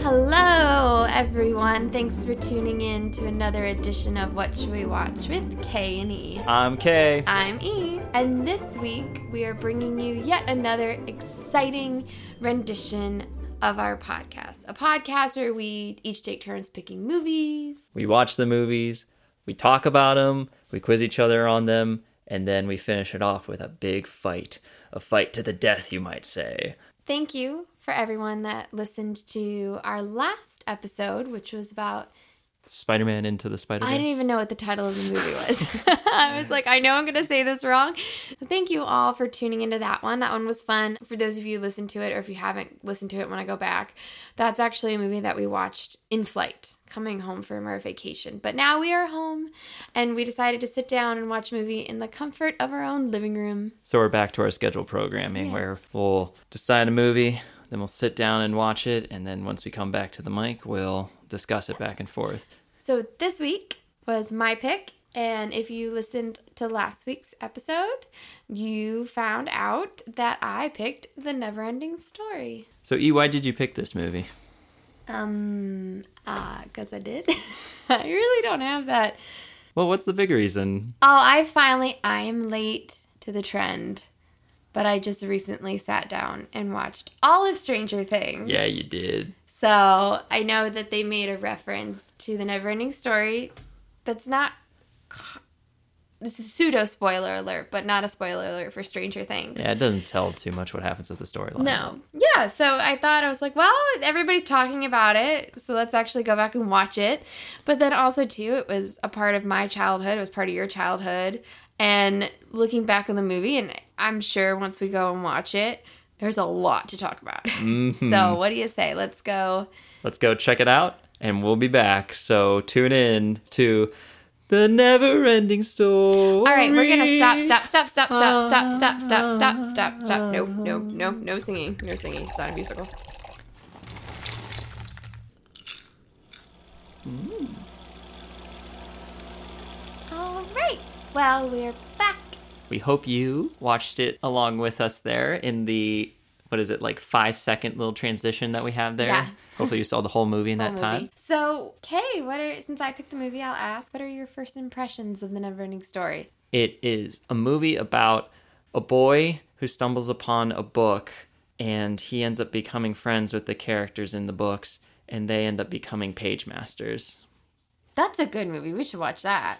Hello, everyone. Thanks for tuning in to another edition of What Should We Watch with K and E. I'm Kay. I'm E, and this week we are bringing you yet another exciting rendition of our podcast. A podcast where we each take turns picking movies. We watch the movies, we talk about them, we quiz each other on them, and then we finish it off with a big fight. A fight to the death, you might say. Thank you for everyone that listened to our last episode, which was about Spider Man into the Spider Man. I didn't even know what the title of the movie was. I was like, I know I'm going to say this wrong. Thank you all for tuning into that one. That one was fun. For those of you who listened to it, or if you haven't listened to it when I go back, that's actually a movie that we watched in flight, coming home from our vacation. But now we are home, and we decided to sit down and watch a movie in the comfort of our own living room. So we're back to our scheduled programming Yeah. where we'll decide a movie, then we'll sit down and watch it, and then once we come back to the mic, we'll discuss it back and forth. So this week was my pick. And if you listened to last week's episode, you found out that I picked The Neverending Story. So, E, why did you pick this movie? Um, uh, cause I did. I really don't have that. Well, what's the big reason? Oh, I finally, I am late to the trend, but I just recently sat down and watched all of Stranger Things. Yeah, you did. So I know that they made a reference to the Neverending Story. That's not. This is pseudo spoiler alert, but not a spoiler alert for Stranger Things. Yeah, it doesn't tell too much what happens with the storyline. No. Yeah. So I thought I was like, well, everybody's talking about it. So let's actually go back and watch it. But then also, too, it was a part of my childhood. It was part of your childhood. And looking back on the movie, and I'm sure once we go and watch it, there's a lot to talk about. Mhm. So what do you say? Let's go. Let's go check it out, and we'll be back. So tune in to the never ending story. All right, we're gonna stop, stop, stop, stop, stop, stop, stop, stop, stop, stop, stop. No, no, no, no singing, no singing. It's not a musical. All right. Well, we're back. We hope you watched it along with us there in the what is it like five second little transition that we have there. Yeah. Hopefully you saw the whole movie in that Whole time. So, Kay, what are since I picked the movie, I'll ask, what are your first impressions of the Neverending Story? It is a movie about a boy who stumbles upon a book and he ends up becoming friends with the characters in the books and they end up becoming page masters. That's a good movie. We should watch that,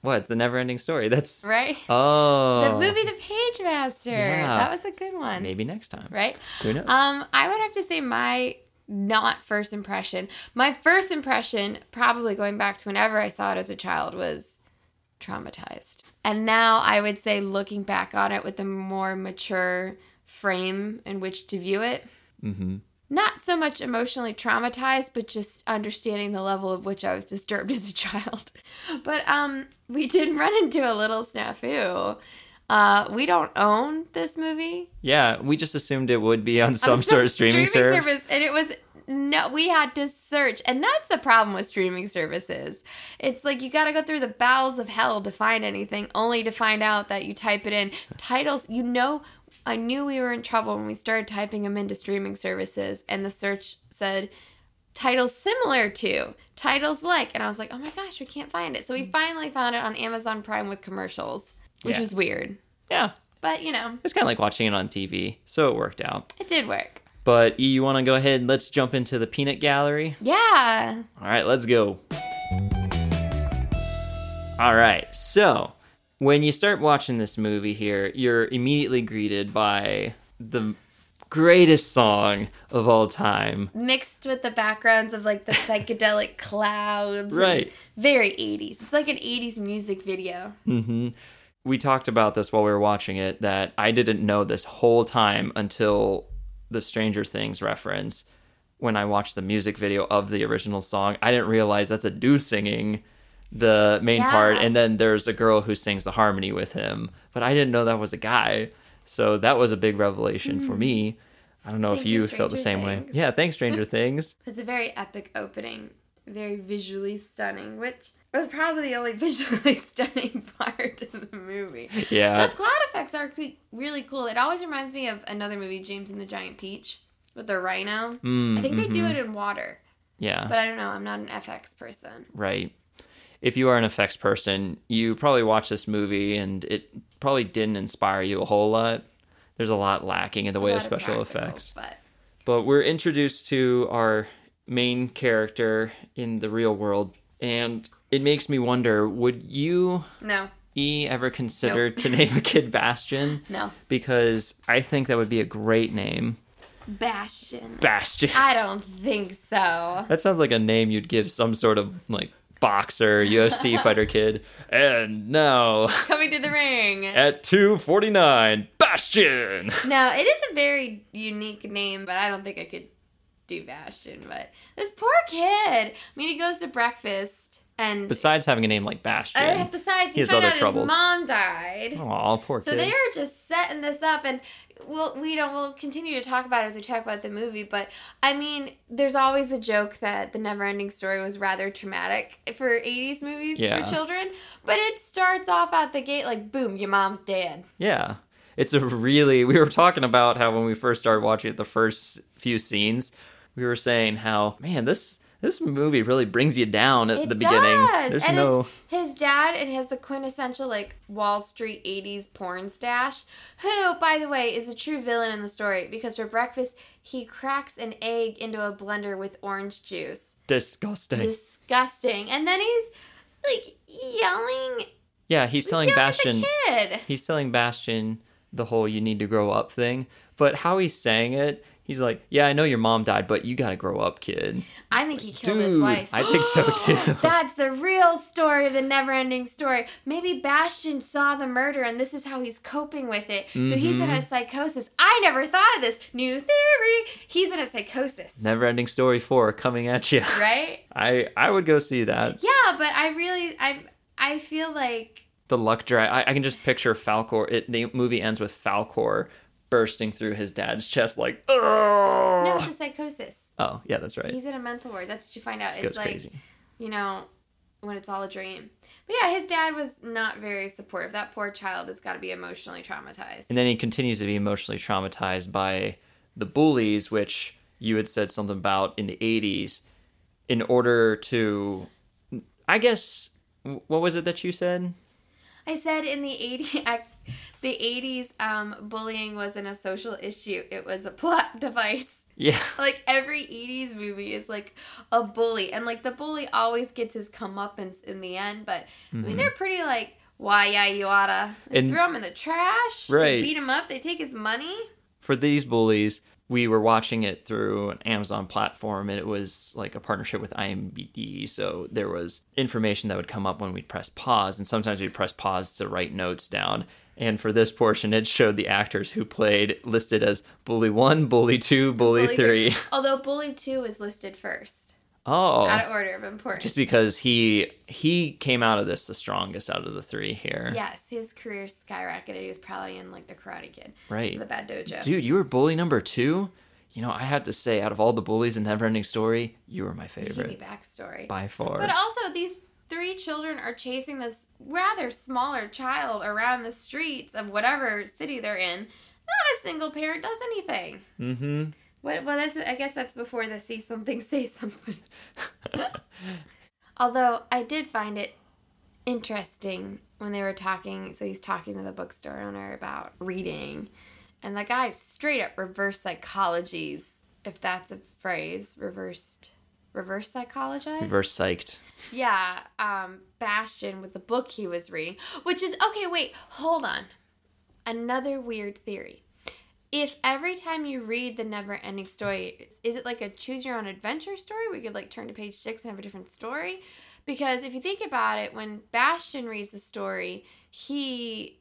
What? It's the never ending story. That's right? Oh. The movie The Page Master. Yeah. That was a good one. Maybe next time. Right? Who knows? Um, I would have to say my not first impression. My first impression, probably going back to whenever I saw it as a child, was traumatized. And now I would say, looking back on it with a more mature frame in which to view it, mm-hmm. Not so much emotionally traumatized, but just understanding the level of which I was disturbed as a child. But um, we did run into a little snafu. Uh, we don't own this movie. Yeah, we just assumed it would be on some sort of streaming, service. and it was no we had to search and that's the problem with streaming services it's like you got to go through the bowels of hell to find anything only to find out that you type it in titles you know i knew we were in trouble when we started typing them into streaming services and the search said titles similar to titles like and i was like oh my gosh we can't find it so we mm. finally found it on amazon prime with commercials which Yeah. was weird Yeah, but you know it's kind of like watching it on TV, so it worked out. it did work But E, you want to go ahead? and Let's jump into the peanut gallery. yeah All right, let's go. All right, so when you start watching this movie here, you're immediately greeted by the greatest song of all time. mixed with the backgrounds of like the psychedelic clouds. Right. Very 80s. It's like an 80s music video. hmm We talked about this while we were watching it that I didn't know this whole time until the Stranger Things reference when I watched the music video of the original song. I didn't realize that's a dude singing the main Yeah. part and then there's a girl who sings the harmony with him, but I didn't know that was a guy. So that was a big revelation for me. I don't know Hmm. Thank if you, you felt the same way. Yeah, thanks Stranger Things. It's a very epic opening, very visually stunning, which was probably the only visually stunning part of the movie. Yeah. Those cloud effects are really cool. It always reminds me of another movie, James and the Giant Peach, with the rhino. Mm, I think they do mhm. it in water, Yeah. but I don't know. I'm not an FX person. Right. If you are an effects person, you probably watched this movie and it probably didn't inspire you a whole lot. There's a lot lacking in the A way of special practicals, effects. but But we're introduced to our main character in the real world, and it makes me wonder would you, no, E, ever consider to name a kid Bastian? no, Because I think that would be a great name. Bastian. Bastian. I don't think so. That sounds like a name you'd give some sort of like boxer, UFC fighter kid. And now Coming to the ring. at 249, Bastian. Now, it is a very unique name, but I don't think I could do Bastian. But this poor kid. I mean, he goes to breakfast, and Besides having a name like Bastian. uh, besides, he he has other troubles. his mom died. Aw, poor So kid. So they are just setting this up, and we'll we don't we'll continue to talk about it as we talk about the movie. But I mean, there's always the joke that the Neverending Story was rather traumatic for '80s movies Yeah. for children. But it starts off at the gate like, boom, your mom's dead. Yeah. It's a really we were talking about how when we first started watching it the first few scenes, we were saying how man, this this movie really brings you down at It the beginning. does. There's and no his dad and has the quintessential like Wall Street 80s porn stash, who, by the way, is a true villain in the story because for breakfast he cracks an egg into a blender with orange juice. disgusting. Disgusting. And then he's like yelling, yeah, he's telling Bastian at the kid. he's telling Bastian the whole you need to grow up thing, but how he's saying it, he's like, "Yeah, I know your mom died, but you got to grow up, kid." I think he killed his wife. I think so, too. That's the real story of the never ending story. Maybe Bastian saw the murder and this is how he's coping with it. So he's in Mm-hmm. a psychosis. I never thought of this. New theory. He's in a psychosis. Never ending story 4 coming at you. Right? I I would go see that. Yeah, but I really I I feel like The luck drag. I, I can just picture Falkor. It, the movie ends with Falkor bursting through his dad's chest like, oh. no, it's a psychosis. Oh, yeah, that's right. He's in a mental ward. That's what you find out. It's goes like crazy. you know, when it's all a dream. But yeah, his dad was not very supportive. That poor child has got to be emotionally traumatized. And then he continues to be emotionally traumatized by the bullies, which you had said something about in the 80s, in order to, I guess, what was it that you said? I said in the 80s, I, the 80s, um, bullying wasn't a social issue. It was a plot device. Yeah. Like every 80s movie is like a bully. And like the bully always gets his comeuppance in the end. But I mean, they're pretty like, why, yeah, you oughta. They And- throw him in the trash. Right. Beat him up. They take his money. For these bullies, we were watching it through an Amazon platform, and it was like a partnership with IMDb. So there was information that would come up when we'd press pause, and sometimes we'd press pause to write notes down. And for this portion, it showed the actors who played listed as Bully 1, Bully 2, Bully, 3. Although Bully 2 is listed first. Oh. Out of order of importance. just because he he came out of this the strongest out of the three here. Yes, his career skyrocketed. He was probably in like the Karate Kid, Right. the Bad Dojo. Dude, you were bully number two? You know, I have to say, out of all the bullies in Neverending Story, you were my Give me favorite. backstory. By far. But also, these three children are chasing this rather smaller child around the streets of whatever city they're in. Not a single parent does anything. mm-hmm. What? Well, that's, I guess that's before the see something, say something. Although I did find it interesting when they were talking. So he's talking to the bookstore owner about reading, and the guy straight up reverse psychologies, if that's a phrase, reversed, reverse psychologized. Reverse psyched. Yeah, um, Bastian with the book he was reading, which is okay. Wait, hold on. Another weird theory. If every time you read the never ending story, is it like a choose your own adventure story we could like turn to page six and have a different story? Because if you think about it, when Bastian reads the story, he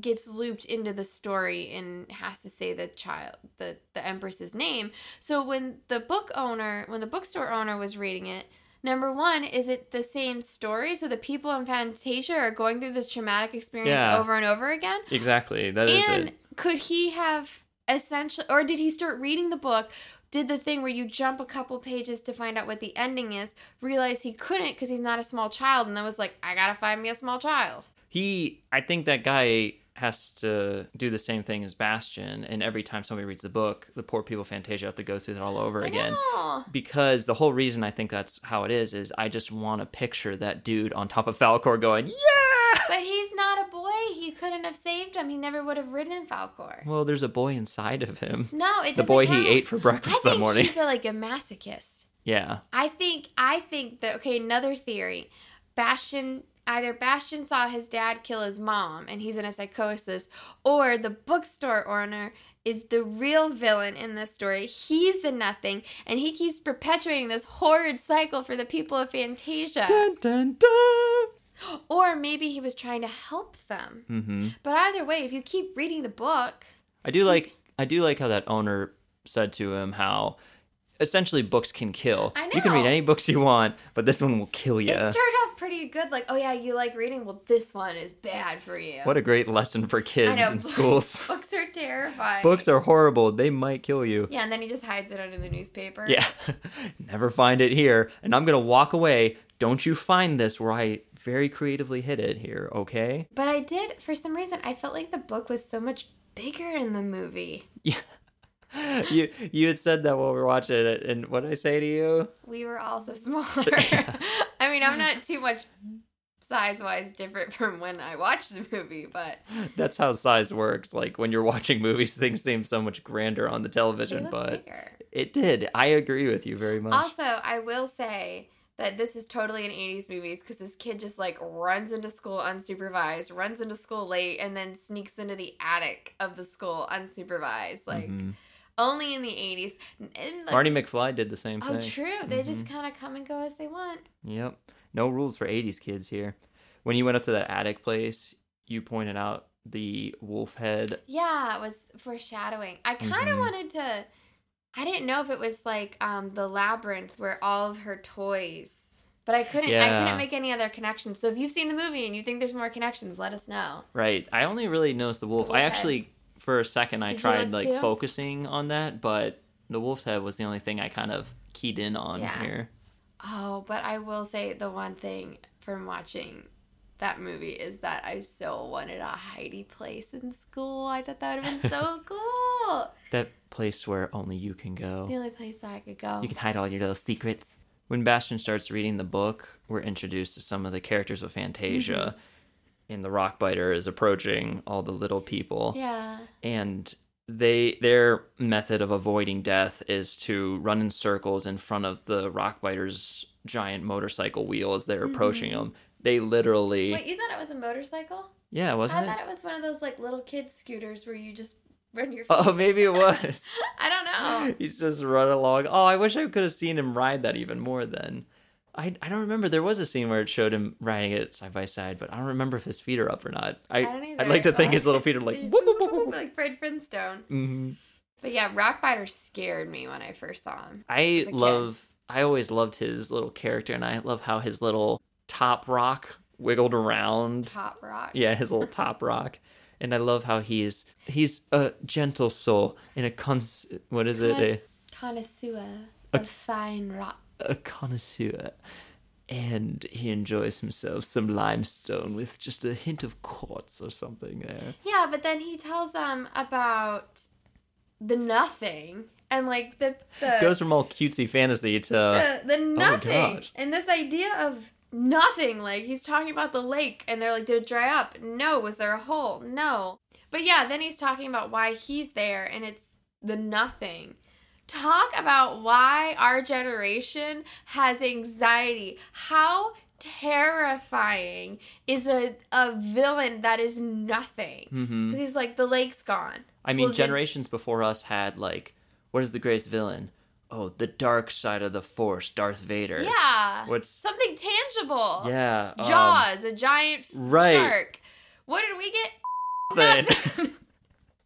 gets looped into the story and has to say the child the the empress's name so when the book owner when the bookstore owner was reading it Number one, is it the same story? So the people in Fantasia are going through this traumatic experience Yeah. over and over again? Exactly. That is and it. could he have essentially, or did he start reading the book, did the thing where you jump a couple pages to find out what the ending is, realize he couldn't because he's not a small child, and then was like, I gotta find me a small child. He, I think that guy has to do the same thing as Bastian, and every time somebody reads the book, the poor people Fantasia have to go through that all over I again. know. Because the whole reason I think that's how it is is I just want to picture that dude on top of Falkor going, "Yeah!" But he's not a boy. He couldn't have saved him. He never would have ridden Falkor. Well, there's a boy inside of him. No, it The boy count. he ate for I breakfast think that morning. he's a, like a masochist. Yeah. I think I think that okay, another theory. Bastian either Bastian saw his dad kill his mom and he's in a psychosis, or the bookstore owner is the real villain in this story. He's the nothing, and he keeps perpetuating this horrid cycle for the people of Fantasia. Dun dun dun. Or maybe he was trying to help them. Mm-hmm. But either way, if you keep reading the book, I do like I do like how that owner said to him how essentially books can kill. I You can read any books you want, but this one will kill you. it started pretty good. Like, oh yeah, you like reading? Well, this one is bad for you. What a great lesson for kids know. in schools. Books are terrifying. Books are horrible. They might kill you. Yeah, and then he just hides it under the newspaper. Yeah. Never find it here. And I'm to walk away. Don't you find this where I very creatively hid it here, okay? But I did, for some reason, I felt like the book was so much bigger in the movie. Yeah. you you had said that while we were watching it and what did I say to you? We were all so smaller. I mean, I'm not too much size wise different from when I watched the movie, but That's how size works. Like when you're watching movies, things seem so much grander on the television, but bigger. it did. I agree with you very much. Also, I will say that this is totally an 80s movie because this kid just like runs into school unsupervised, runs into school late, and then sneaks into the attic of the school unsupervised. Like, Mhm. Only in the 80s. And, like, Marty McFly did the same thing. oh, true. They just Mm-hmm. kind of come and go as they want. Yep. No rules for 80s kids here. When you went up to that attic place, you pointed out the wolf head. Yeah, it was foreshadowing. I kind of Mhm. wanted to. I didn't know if it was like um, the labyrinth where all of her toys. But I couldn't. I couldn't make any other connections. So if you've seen the movie and you think there's more connections, let us know. Right. I only really noticed the wolf. The I wolf head. For a second, I Did tried like too? focusing on that, but the wolf's head was the only thing I kind of keyed in on Yeah. here. Oh, but I will say the one thing from watching that movie is that I so wanted a Heidi place in school. I thought that would have been so cool. That place where only you can go. The only place I could go. You can hide all your little secrets. When Bastian starts reading the book, we're introduced to some of the characters of Fantasia. Mm-hmm. And the rock biter is approaching all the little people. yeah. and they their method of avoiding death is to run in circles in front of the rock biter's giant motorcycle wheel as they're approaching them they literally Mm-hmm. Wait, you thought it was a motorcycle? yeah wasn't I thought it it was one of those like little kid scooters where you just run your. oh maybe it was I don't know. he's just running along oh i wish i could have seen him ride that even more then I, I don't remember there was a scene where it showed him riding it side by side but i don't remember if his feet are up or not i, I don't either. i'd like to think his little feet are like whoop, whoop, whoop, whoop. like Fred Flintstone. Mhm. But yeah, Rockbiter scared me when I first saw him. I a kid. love. I always loved his little character, and I love how his little top rock wiggled around. Top Rock. Yeah, his little top rock, and I love how he's he's a gentle soul and a cons. What is it? A, Connoisseur of fine rock. A connoisseur, and he enjoys himself some limestone with just a hint of quartz or something there. Yeah, but then he tells them about the nothing and like the the Goes from all cutesy fantasy to the, the oh nothing gosh. and this idea of nothing like he's talking about the lake and they're like did it dry up? No. Was there a hole? No. But yeah then he's talking about why he's there and it's the nothing talk about why our generation has anxiety how terrifying is a, a villain that is nothing because he's like the lake's gone I mean, Well, then- generations before us had like, what is the greatest villain? Oh, the dark side of the Force, Darth Vader. yeah What's something tangible yeah? um, Jaws, a giant right. shark. What did we get? Nothing.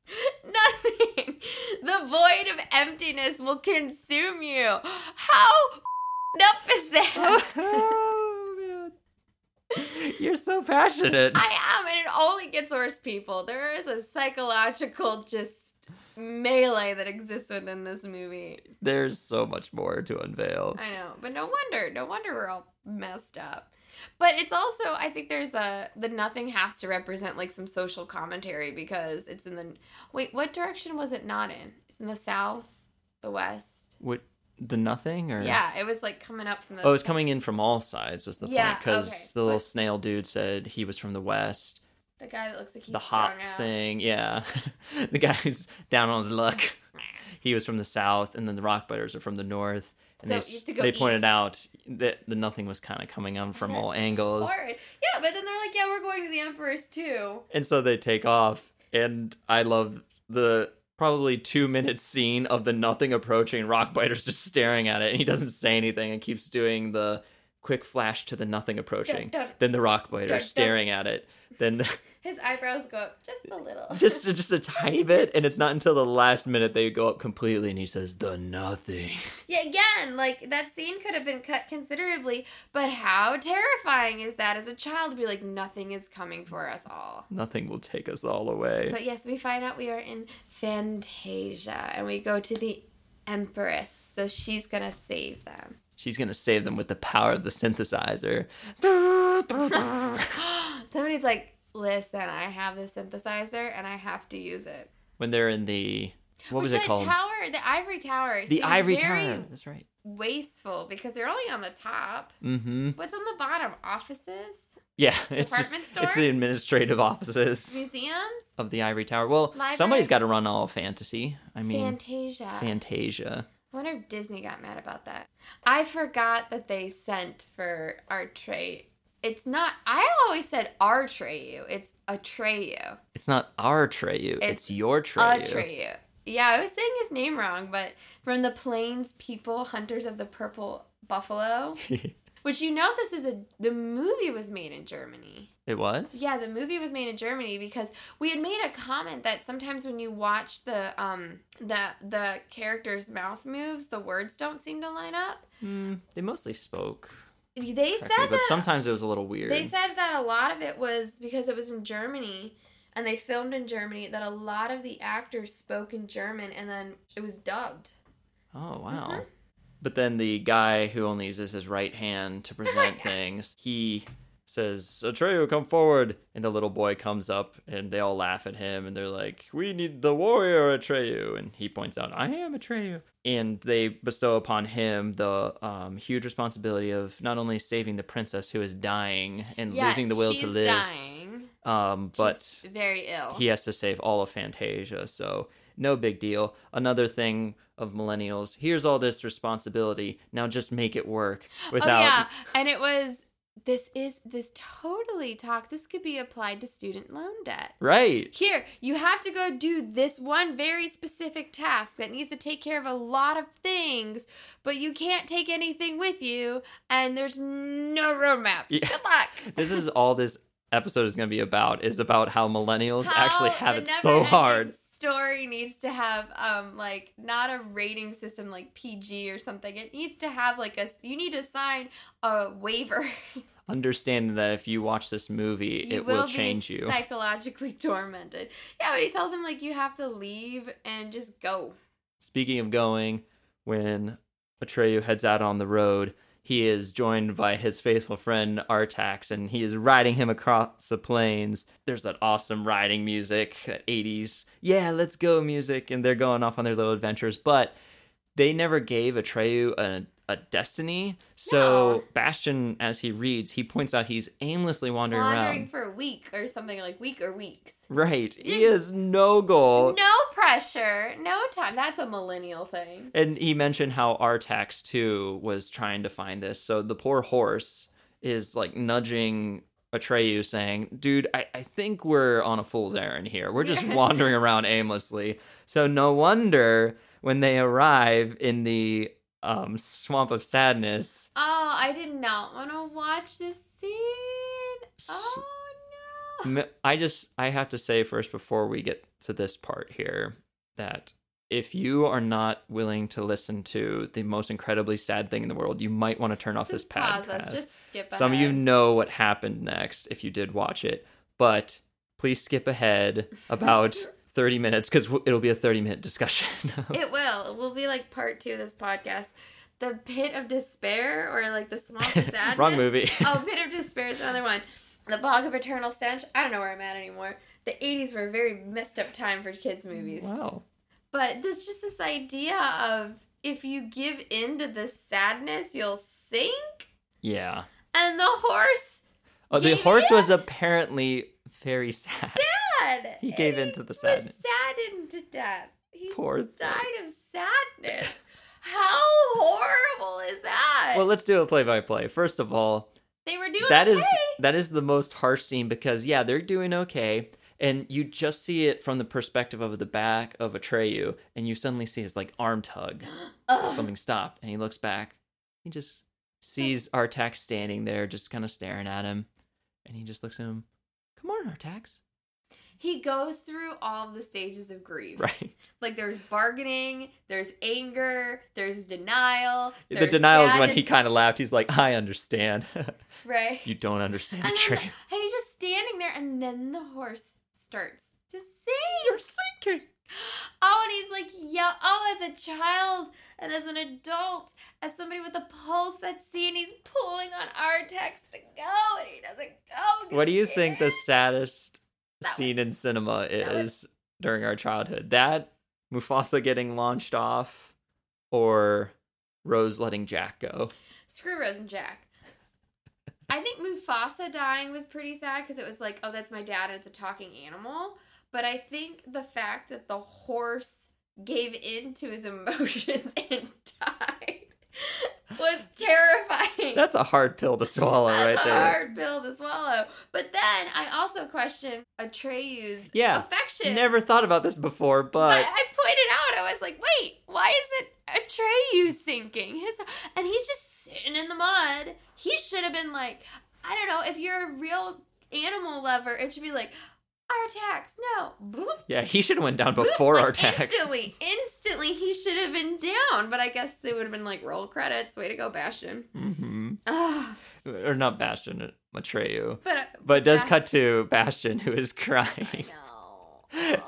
Nothing. The void of emptiness will consume you. How up is that? oh man, you're so passionate. I am, and it only gets worse, people. There is a psychological just melee that exists within this movie. There's so much more to unveil. I know, but no wonder, no wonder we're all messed up. But it's also, I think there's a the nothing has to represent like some social commentary because it's in the wait, what direction was it not in? It's in the south, the west. What the nothing or Yeah, it was like coming up from the. Oh, it's coming in from all sides was the Yeah, point because okay, the little but- snail dude said he was from the west. The guy that looks like he's the hot strung out. thing, yeah. the guy who's down on his luck. He was from the south, and then the rock biters are from the north. And So they you s- to go they pointed out that the nothing was kind of coming on from all angles, Horrid. Yeah, but then they're like, yeah, we're going to the Emperor's too. and so they take off. And I love the probably two minute scene of the nothing approaching. Rock biters just staring at it, and he doesn't say anything and keeps doing the quick flash to the nothing approaching. Dun, dun. then the rock biters Dun, staring at it. Then. His eyebrows go up just a little. just just a tiny bit and it's not until the last minute they go up completely and he says the nothing Yeah, again, like that scene could have been cut considerably, but how terrifying is that as a child to be like, nothing is coming for us all. nothing will take us all away But yes, we find out we are in Fantasia and we go to the Empress, so she's gonna save them. she's gonna save them with the power of the synthesizer Somebody's like, listen, I have this synthesizer and I have to use it. when they're in the what was it called Tower, the Ivory Tower. the ivory tower that's right Wasteful because they're only on the top. mm-hmm What's on the bottom? Offices, yeah it's just Department it's the administrative offices museums, of the ivory tower well Library? somebody's got to run all fantasy i mean Fantasia. fantasia I wonder if Disney got mad about that. I forgot that they sent for our tray. It's not. I always said our Treyu. It's Atreyu. it's not our treyu it's, It's your treyu Atreyu. Yeah, I was saying his name wrong, but from the Plains people, Hunters of the Purple Buffalo, which you know this is a the movie was made in Germany. it was Yeah, the movie was made in Germany because we had made a comment that sometimes when you watch the um the the character's mouth moves, the words don't seem to line up. Mm, they mostly spoke They said but that sometimes it was a little weird they said that a lot of it was because it was in Germany and they filmed in Germany that a lot of the actors spoke in German and then it was dubbed. Oh wow. Mhm. But then the guy who only uses his right hand to present things, he says, Atreyu, come forward. And the little boy comes up and they all laugh at him and they're like, We need the warrior Atreyu. And he points out, I am Atreyu. And they bestow upon him the um, huge responsibility of not only saving the princess who is dying and Yes, losing the will to live, dying. um, but She's very ill. he has to save all of Fantasia, so no big deal. Another thing of millennials, here's all this responsibility. Now just make it work without Oh yeah, and it was this is this totally talk. This could be applied to student loan debt. Right. Here, you have to go do this one very specific task that needs to take care of a lot of things, but you can't take anything with you, and there's no roadmap. Yeah. Good luck. This is all this episode is going to be about is about how millennials How actually have it so hard. Story needs to have um like not a rating system like PG or something. It needs to have like a you need to sign a waiver. Understanding that if you watch this movie, it will, change be you. psychologically tormented. Yeah, but he tells him like you have to leave and just go. Speaking of going, when Atreyu heads out on the road, he is joined by his faithful friend Artax, and he is riding him across the plains. There's that awesome riding music, that 80s, yeah, let's go music, and they're going off on their little adventures. But they never gave Atreyu a, a destiny. So No. Bastian, as he reads, he points out he's aimlessly wandering, Wandering around. for a week or something like week or weeks. Right. He has no goal. No pressure, no time. That's a millennial thing. And he mentioned how Artax too was trying to find this. So the poor horse is like nudging Atreyu, saying, Dude, I, I think we're on a fool's errand here. We're just wandering around aimlessly. So no wonder when they arrive in the um, swamp of sadness, Oh, I did not want to watch this scene. Oh no. I just I have to say first before we get to this part here that if you are not willing to listen to the most incredibly sad thing in the world, you might want to turn off Just this podcast. us. Just skip ahead. Some of you know what happened next if you did watch it, but please skip ahead about 30 minutes because it'll be a 30 minute discussion. It will. It will be like part two of this podcast. The Pit of Despair or like the Swamp of Sadness. Wrong movie. oh, Pit of Despair is another one. The Bog of Eternal Stench. I don't know where I'm at anymore. The 80s were a very messed up time for kids' movies. wow. But there's just this idea of if you give in to the sadness, you'll sink. Yeah. And the horse, Oh, the horse in? was apparently very sad. sad. He gave in to the sadness. saddened to death. He Poor thing. died of sadness. How horrible is that? Well, let's do a play by play. First of all, they were doing that is okay. that is the most harsh scene because yeah, they're doing okay, and you just see it from the perspective of the back of Atreyu, and you suddenly see his like arm tug, something stopped, and he looks back. He just sees Artax standing there, just kind of staring at him, and he just looks at him. Come on, Artax. He goes through all the stages of grief. Right. Like there's bargaining, there's anger, there's denial. the there's denial is when he kind of laughed. He's like, "I understand. right. you don't understand and, Atreyu. then, and he's just standing there, and then the horse starts to sing. You're sinking." Oh, and he's like, yeah. Oh, as a child and as an adult, as somebody with a pulse that's seeing, he's pulling on Artax to go, and he doesn't go. What do you think the saddest Scene in cinema is during our childhood? That Mufasa getting launched off, or Rose letting Jack go? Screw Rose and Jack. I think Mufasa dying was pretty sad because it was like, oh, that's my dad, and it's a talking animal. But I think the fact that the horse gave in to his emotions and died was terrifying. That's a hard pill to swallow That's right a there. hard pill to swallow. But then I also question Atreyu's Yeah, affection. Never thought about this before, But but I pointed out, I was like, wait, why is it Atreyu sinking? His and he's just sitting in the mud. He should have been like, I don't know, if you're a real animal lover, it should be like, Artax, no. Boop, yeah, he should have went down before like, Artax. Instantly, instantly, he should have been down. But I guess it would have been like roll credits. Way to go, Bastian. Mm-hmm. Or not Bastian, Matreyu. But uh, But it does cut to Bastian, who is crying.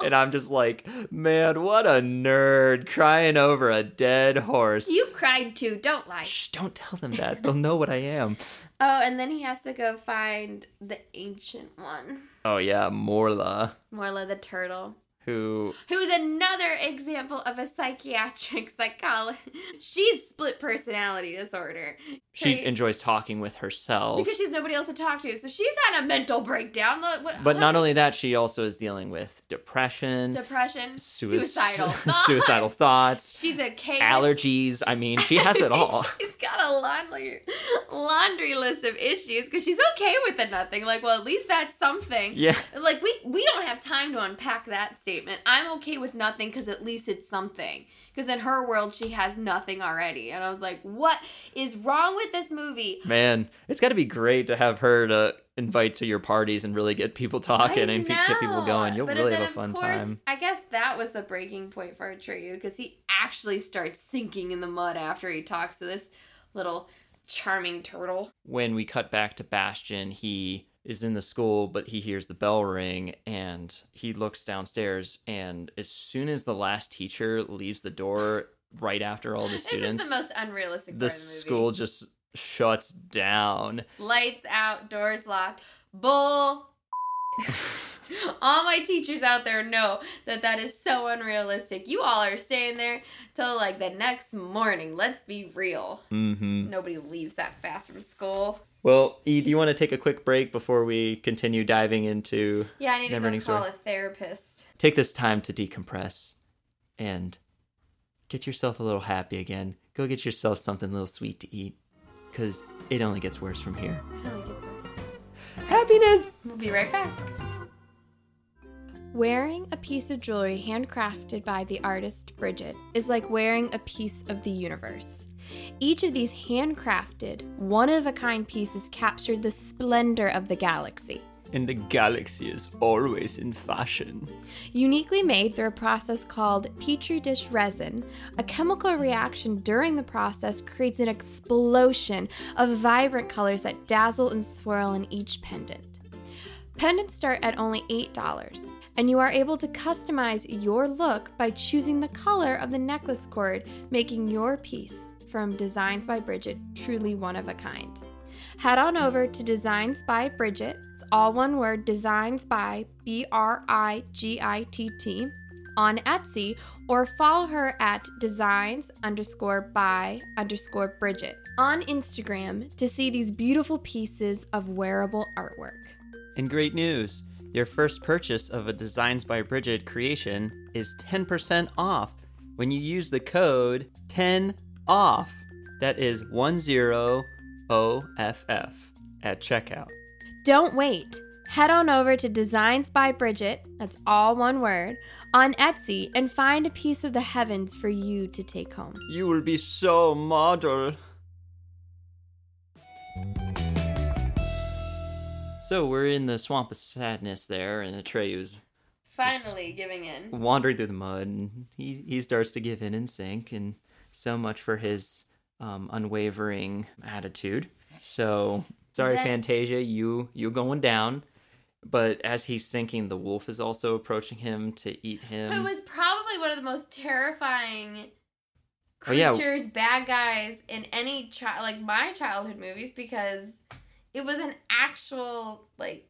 And I'm just like, man, what a nerd crying over a dead horse. You cried too. Don't lie. Shh, don't tell them that. They'll know what I am. Oh, and then he has to go find the ancient one, Oh, yeah, Morla, Morla the turtle, who. who is another example of a psychiatric psychologist. She's split personality disorder. She enjoys talking with herself. because she's nobody else to talk to, so she's had a mental breakdown. What- But not only that, she also is dealing with depression, depression, sui- suicidal, thoughts. suicidal thoughts, She's a chaos. allergies. I mean, she has it all. she's got a laundry laundry list of issues because she's okay with the nothing. Like, well, at least that's something. Yeah. Like we we don't have time to unpack that statement. I'm okay with nothing because at least it's something. Because in her world, she has nothing already, and I was like, what is wrong with this movie? Man, it's got to be great to have her to invite to your parties and really get people talking and get people going. You'll but really have a fun course, time. I guess that was the breaking point for Atreyu because he actually starts sinking in the mud after he talks to this little charming turtle. When we cut back to Bastian, he is in the school, but he hears the bell ring and he looks downstairs. And as soon as the last teacher leaves the door, right after all the students, the most unrealistic the the school just shuts down. Lights out, doors locked. Bull. all my teachers out there know that that is so unrealistic. You all are staying there till like the next morning. Let's be real. hmm Nobody leaves that fast from school. Well, E, do you want to take a quick break before we continue diving into Yeah, I need to go call story. a therapist. take this time to decompress and get yourself a little happy again. Go get yourself something a little sweet to eat because it only gets worse from here. I don't think it's worth Happiness! We'll be right back. Wearing a piece of jewelry handcrafted by the artist Bridget is like wearing a piece of the universe. Each of these handcrafted, one of a kind pieces captured the splendor of the galaxy. And the galaxy is always in fashion. Uniquely made through a process called Petri dish resin, a chemical reaction during the process creates an explosion of vibrant colors that dazzle and swirl in each pendant. Pendants start at only $8, and you are able to customize your look by choosing the color of the necklace cord, making your piece from Designs by Bridget truly one of a kind. Head on over to Designs by Bridget, it's all one word, Designs by B R I G I T T, on Etsy, or follow her at designs underscore by underscore Bridget on Instagram to see these beautiful pieces of wearable artwork. And great news! Your first purchase of a Designs by Bridget creation is 10% off when you use the code 10OFF. That is 10OFF at checkout. Don't wait. Head on over to Designs by Bridget, that's all one word, on Etsy and find a piece of the heavens for you to take home. You will be so model. So we're in the swamp of sadness there, and Atreyu's Finally giving in. wandering through the mud, and he, he starts to give in and sink, and so much for his um, unwavering attitude. So sorry, Then- Fantasia, you you going down. But as he's sinking, the wolf is also approaching him to eat him. Who was probably one of the most terrifying Oh, yeah. creatures, bad guys in any child, like my childhood movies, because it was an actual like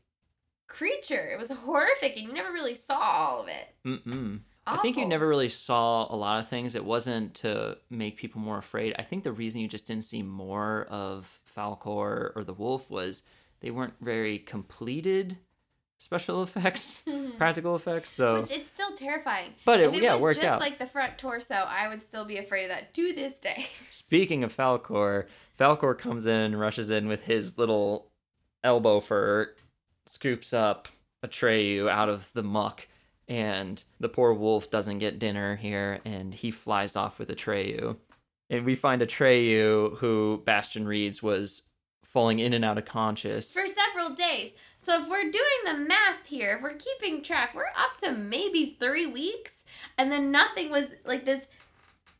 creature. It was horrific, and you never really saw all of it. Mm-mm. I think you never really saw a lot of things. It wasn't to make people more afraid. I think the reason you just didn't see more of Falkor or the wolf was they weren't very completed special effects, mhm. practical effects. So, Which it's still terrifying. But it- if it yeah, was worked just out. like the front torso, I would still be afraid of that to this day. speaking of Falkor, Falkor comes in and rushes in with his little elbow fur, scoops up Atreyu out of the muck, and the poor wolf doesn't get dinner here, and he flies off with Atreyu. And we find Atreyu, who Bastian reads was falling in and out of conscious. for several days. So if we're doing the math here, if we're keeping track, we're up to maybe three weeks, and then nothing was like this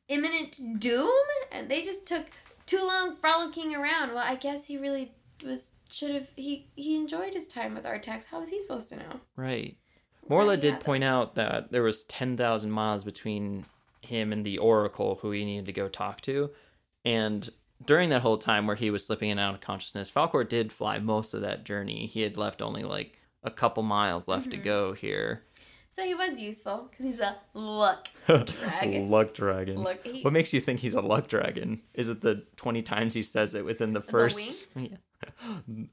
imminent doom, and they just took too long frolicking around. Well, I guess he really was should have he he enjoyed his time with Artax. How was he supposed to know? Right. Morla did point out that there was 10,000 miles between him and the Oracle who he needed to go talk to. And during that whole time where he was slipping in and out of consciousness, Falkor did fly most of that journey. He had left only like a couple miles left Mm-hmm. to go here. So he was useful because he's a luck dragon. luck dragon. Luck- he- What makes you think he's a luck dragon? Is it the 20 times he says it within the first? Yeah.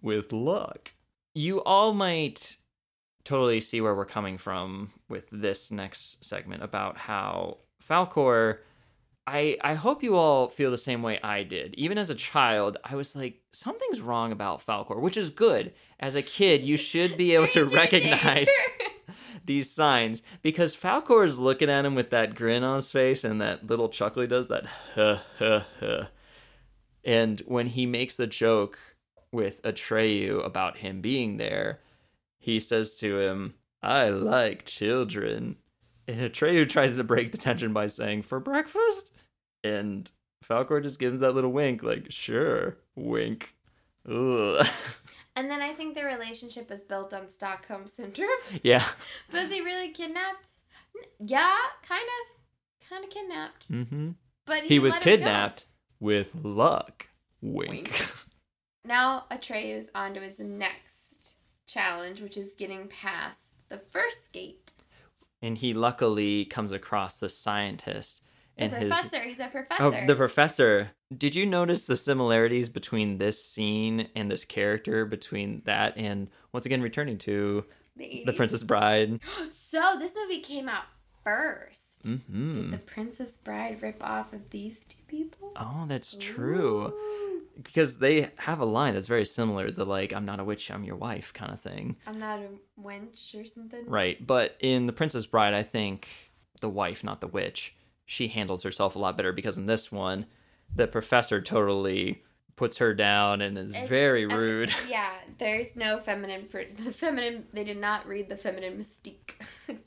with luck. You all might totally see where we're coming from with this next segment about how Falkor I I hope you all feel the same way I did. Even as a child, I was like something's wrong about Falkor, which is good. As a kid, you should be able to recognize these signs because Falkor is looking at him with that grin on his face and that little chuckle he does that huh huh huh. And when he makes the joke with Atreyu about him being there, he says to him, "I like children." And Atreyu tries to break the tension by saying, "For breakfast?" And Falkor just gives that little wink, like, "Sure," wink. Ugh. And then I think their relationship is built on Stockholm syndrome. yeah. Was he really kidnapped? Yeah, kind of, kind of kidnapped. Mm-hmm. But he, He was let him go. kidnapped with luck. Wink. Wink. Now Atreyu's on to his next challenge, which is getting past the first gate. and he luckily comes across the scientist The and his professor, he's a professor. oh the professor did you notice the similarities between this scene and this character between that and once again returning to the, the princess bride So this movie came out 1st Did hmm the Princess Bride rip off of these two people? oh that's true Ooh. because they have a line that's very similar to like i'm not a witch i'm your wife kind of thing I'm not a wench or something. right but in the princess bride i think the wife not the witch she handles herself a lot better because in this one the professor totally puts her down and is It's- very rude Yeah, there's no feminine. pr- The feminine. They did not read the feminine mystique.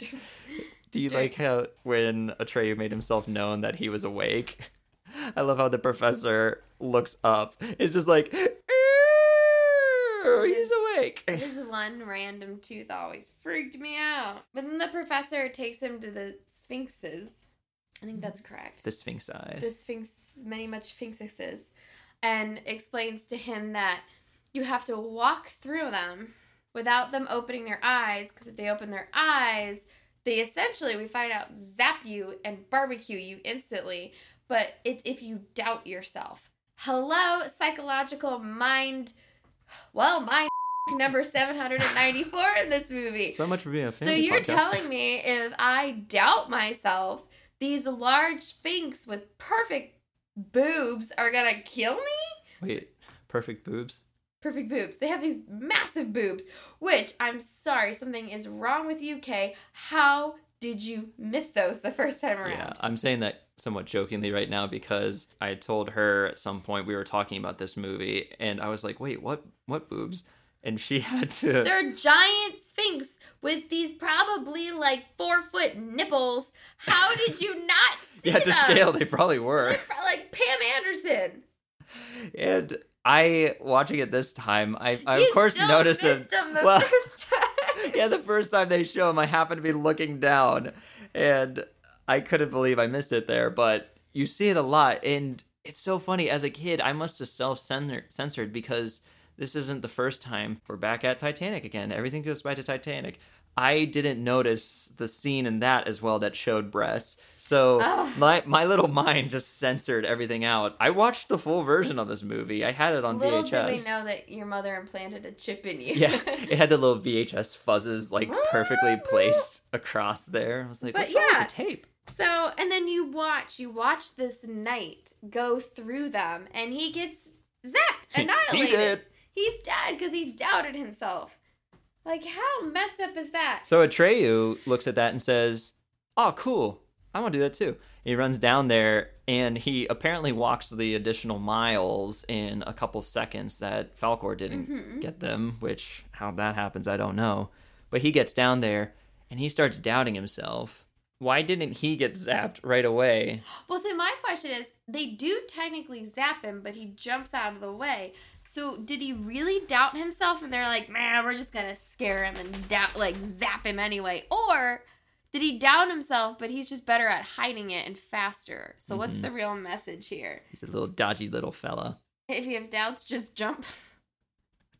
Do you Dude. like how when Atreyu made himself known that he was awake? I love how the professor looks up. It's just like, "Err, he's awake. His one random tooth always freaked me out. But then the professor takes him to the sphinxes. I think that's correct. The Sphinx eyes. the sphinx, many much sphinxes, and explains to him that you have to walk through them without them opening their eyes, because if they open their eyes, they essentially, we find out, zap you and barbecue you instantly. But it's if you doubt yourself. Hello, psychological mind. Well, mind number 794 in this movie. so much for being a fan. So you're telling me if I doubt myself, these large sphinx with perfect boobs are gonna kill me? Wait, perfect boobs? Perfect boobs. They have these massive boobs, which I'm sorry, something is wrong with you, Kay. How did you miss those the first time around? Yeah, I'm saying that somewhat jokingly right now because I told her at some point we were talking about this movie and I was like, "Wait, what what boobs?" And she had to They're giant sphinx with these probably like four foot nipples. How did you not see Yeah, to them? scale they probably were. Like Pam Anderson. And I watching it this time, I, I of course noticed it. them the Well, first time. yeah, the first time they show him, I happened to be looking down, and I couldn't believe I missed it there. But you see it a lot, and it's so funny. As a kid, I must have self censored because this isn't the first time we're back at Titanic again. Everything goes back to Titanic. I didn't notice the scene in that as well that showed breasts. So Ugh. my my little mind just censored everything out. I watched the full version of this movie. I had it on Little VHS. did we know that your mother implanted a chip in you. Yeah, it had the little VHS fuzzes like perfectly placed across there. I was like, But what's wrong yeah. with the tape? so, and then you watch, you watch this knight go through them, and he gets zapped, He annihilated. He's dead because he doubted himself. Like, how messed up is that? So Atreyu looks at that and says, "Oh, cool. I want to do that too." He runs down there and he apparently walks the additional miles in a couple seconds that Falkor didn't Mm-hmm. get them. Which how that happens, I don't know. But he gets down there and he starts doubting himself. Why didn't he get zapped right away? Well, so my question is, they do technically zap him, but he jumps out of the way. So did he really doubt himself? And they're like, man, we're just gonna scare him and doubt, like zap him anyway, or did he doubt himself, but he's just better at hiding it and faster? So what's Mhm. the real message here? He's a little dodgy little fella. If you have doubts, just jump.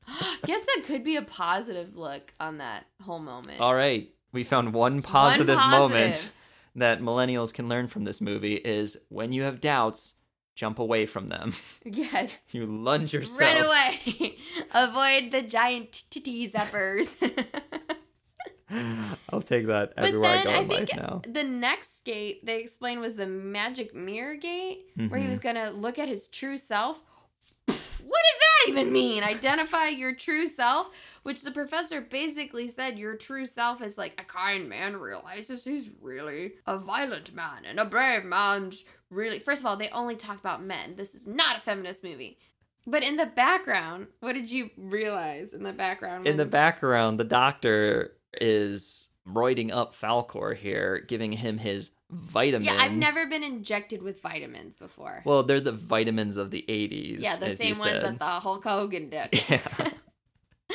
Guess that could be a positive look on that whole moment. All right, we found one positive, One moment that millennials can learn from this movie is when you have doubts, jump away from them. Yes. You lunge yourself. Run away. Avoid the giant titty zappers. I'll take that everywhere I go I, in think life now. the next gate they explained was the magic mirror gate, where he Mhm. was gonna look at his true self. What does that even mean? Identify your true self, which the professor basically said your true self is like a kind man realizes he's really a violent man, and a brave man's really. First of all, they only talk about men. This is not a feminist movie. But in the background, what did you realize in the background? In the background, the doctor is roiding up Falkor here, giving him his vitamins. Yeah, I've never been injected with vitamins before. Well, they're the vitamins of the 80s. yeah, the same ones that the Hulk Hogan did. Yeah.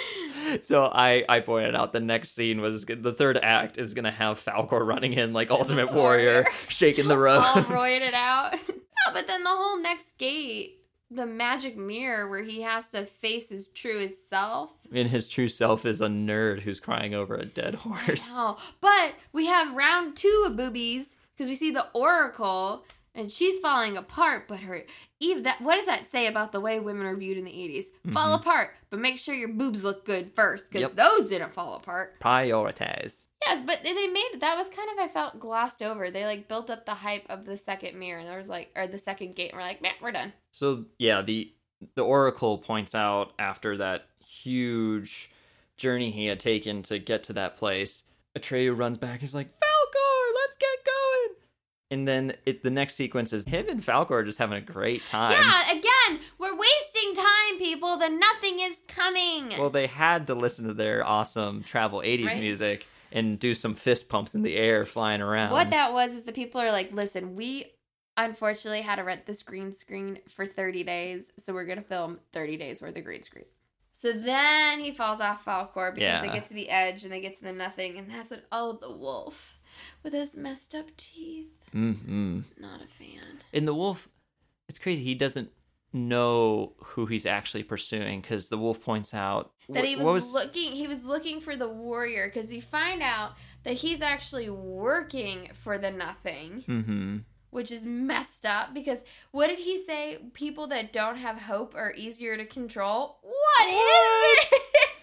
so I I pointed out the next scene was the third act is gonna have Falkor running in like Ultimate Warrior, shaking the ropes. All roided out. no, but then the whole next gate, the magic mirror where he has to face his true self. And his true self is a nerd who's crying over a dead horse. Oh, but we have round two of boobies because we see the Oracle and she's falling apart. But her Eve, that what does that say about the way women are viewed in the 80s? Mm-hmm. Fall apart, but make sure your boobs look good first because Yep. those didn't fall apart. Prioritize. Yes, but they made that was kind of I felt glossed over. They like built up the hype of the second mirror, and there was like or the second gate, and we're like, man, we're done. So yeah, the the Oracle points out after that huge journey he had taken to get to that place, Atreyu runs back. He's like, let's get going. And then it, the next sequence is him and Falkor are just having a great time. Yeah, again, we're wasting time, people. Then nothing is coming. Well, they had to listen to their awesome travel 80s Right. music and do some fist pumps in the air flying around. what that was is the people are like, listen, we unfortunately had to rent this green screen for 30 days, so we're gonna film 30 days worth of green screen. So then he falls off Falkor because Yeah. they get to the edge and they get to the nothing, and that's what oh the wolf with his messed up teeth. Mm-hmm. Not a fan. And the wolf, it's crazy. He doesn't know who he's actually pursuing because the wolf points out That he wh- was, looking he was looking for the warrior because he find out that he's actually working for the nothing. Mm-hmm. which is messed up because what did he say? People that don't have hope are easier to control. What is this?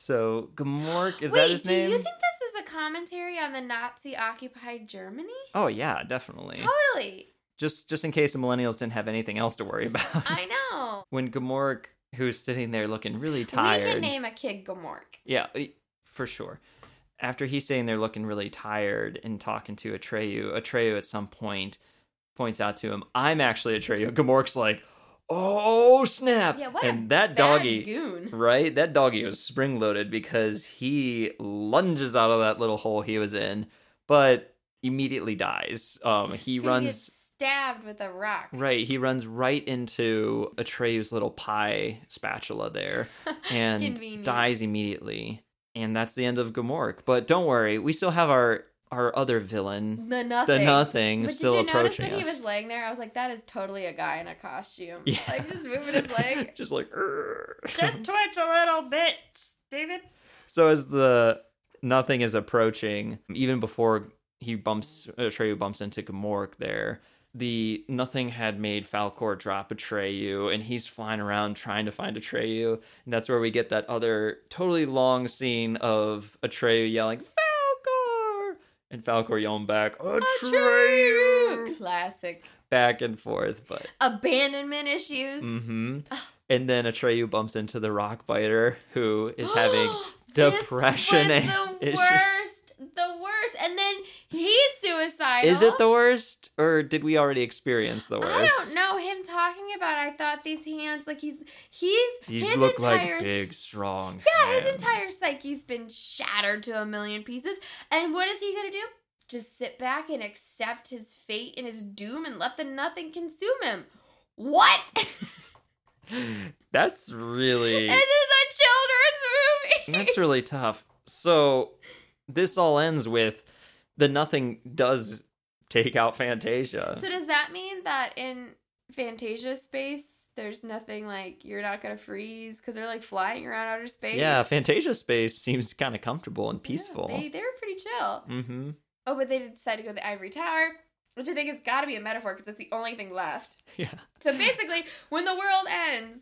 So Gmork is Wait, that his name? do you think this is a commentary on the Nazi-occupied Germany? oh yeah, definitely. Totally. Just just in case the millennials didn't have anything else to worry about. I know. when Gmork, who's sitting there looking really We tired, can name a kid Gmork. yeah, for sure. After he's sitting there looking really tired and talking to Atreyu, Atreyu at some point points out to him, "I'm actually Atreyu." Gmork's like, "Oh snap!" Yeah, what and that doggy, goon. right? That doggy was spring loaded because he lunges out of that little hole he was in, but immediately dies. Um, he He runs stabbed with a rock. Right, he runs right into Atreyu's little pie spatula there and dies immediately. And that's the end of Gmork. But don't worry, we still have our our other villain, The nothing. the Nothing, But still did you notice approaching when us. he was laying there? I was like, that is totally a guy in a costume. Yeah. Like just moving his leg. Just like just twitch a little bit, David. so as the Nothing is approaching, even before he bumps uh, Atreyu bumps into Gmork there. The nothing had made Falkor drop Atreyu, and he's flying around trying to find Atreyu. And that's where we get that other totally long scene of Atreyu yelling, Falkor! And Falkor yelling back, Atreyu! Classic. Back and forth, but. Abandonment issues. hmm And then Atreyu bumps into the rock biter, who is having This depression was the issues. worst, the worst. And then he's suicidal. Is it the worst, or did we already experience the worst? I don't know him talking about. I thought these hands, like he's he's These his look entire like big, strong. Yeah, his entire psyche's been shattered to a million pieces. And what is he gonna do? Just sit back and accept his fate and his doom and let the nothing consume him. What? That's really this is a children's movie. that's really tough. So this all ends with the nothing does take out Fantasia. So does that mean that in Fantasia space, there's nothing like you're not gonna freeze because they're like flying around outer space? yeah, Fantasia space seems kind of comfortable and Yeah, peaceful. they they were pretty chill. mm-hmm. Oh, but they decided to go to the ivory tower, which I think has got to be a metaphor because it's the only thing left. Yeah. So basically, when the world ends,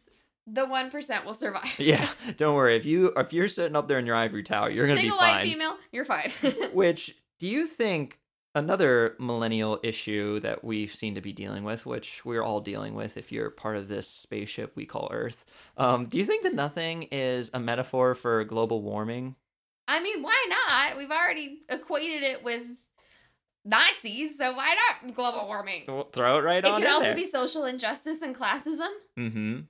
the one percent will survive. Yeah. Don't worry. If you if you're sitting up there in your ivory tower, you're gonna Single be white fine. female, you're fine. Which do you think another millennial issue that we seem to be dealing with, which we're all dealing with if you're part of this spaceship we call Earth? Um, do you think that nothing is a metaphor for global warming? I mean, why not? We've already equated it with Nazis, so why not global warming? Well, throw it right It on It could also there. be social injustice and classism. mm-hmm.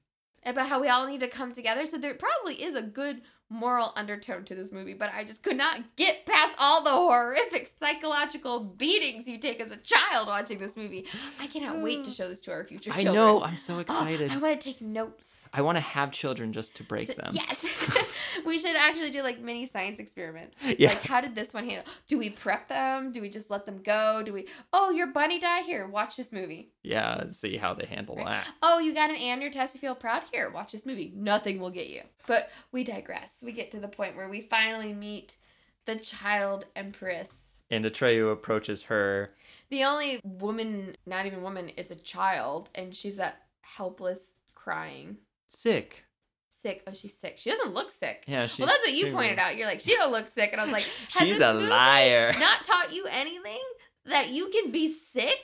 About how we all need to come together. So there probably is a good moral undertone to this movie, but I just could not get past all the horrific psychological beatings you take as a child watching this movie. I cannot wait to mm. show this to our future I know. I'm so Oh, excited. I want to take notes. I want to have children just to break So- them. yes. we should actually do like mini science experiments. Yeah. Like, how did this one handle? Do we prep them? Do we just let them go? Do we, oh, your bunny died? Here, watch this movie. Yeah, see how they handle Right. that. Oh, you got an A on your test to feel proud? Here, watch this movie. Nothing will get you. But we digress. We get to the point where we finally meet the child empress. And Atreyu approaches her. The only woman, not even woman, it's a child, and she's that helpless crying. Sick. Sick. Oh, she's sick. She doesn't look sick. Yeah, she. well, that's what you pointed out. You're like, she don't look sick. And I was like, has She's this a movie liar. not taught you anything? That you can be sick?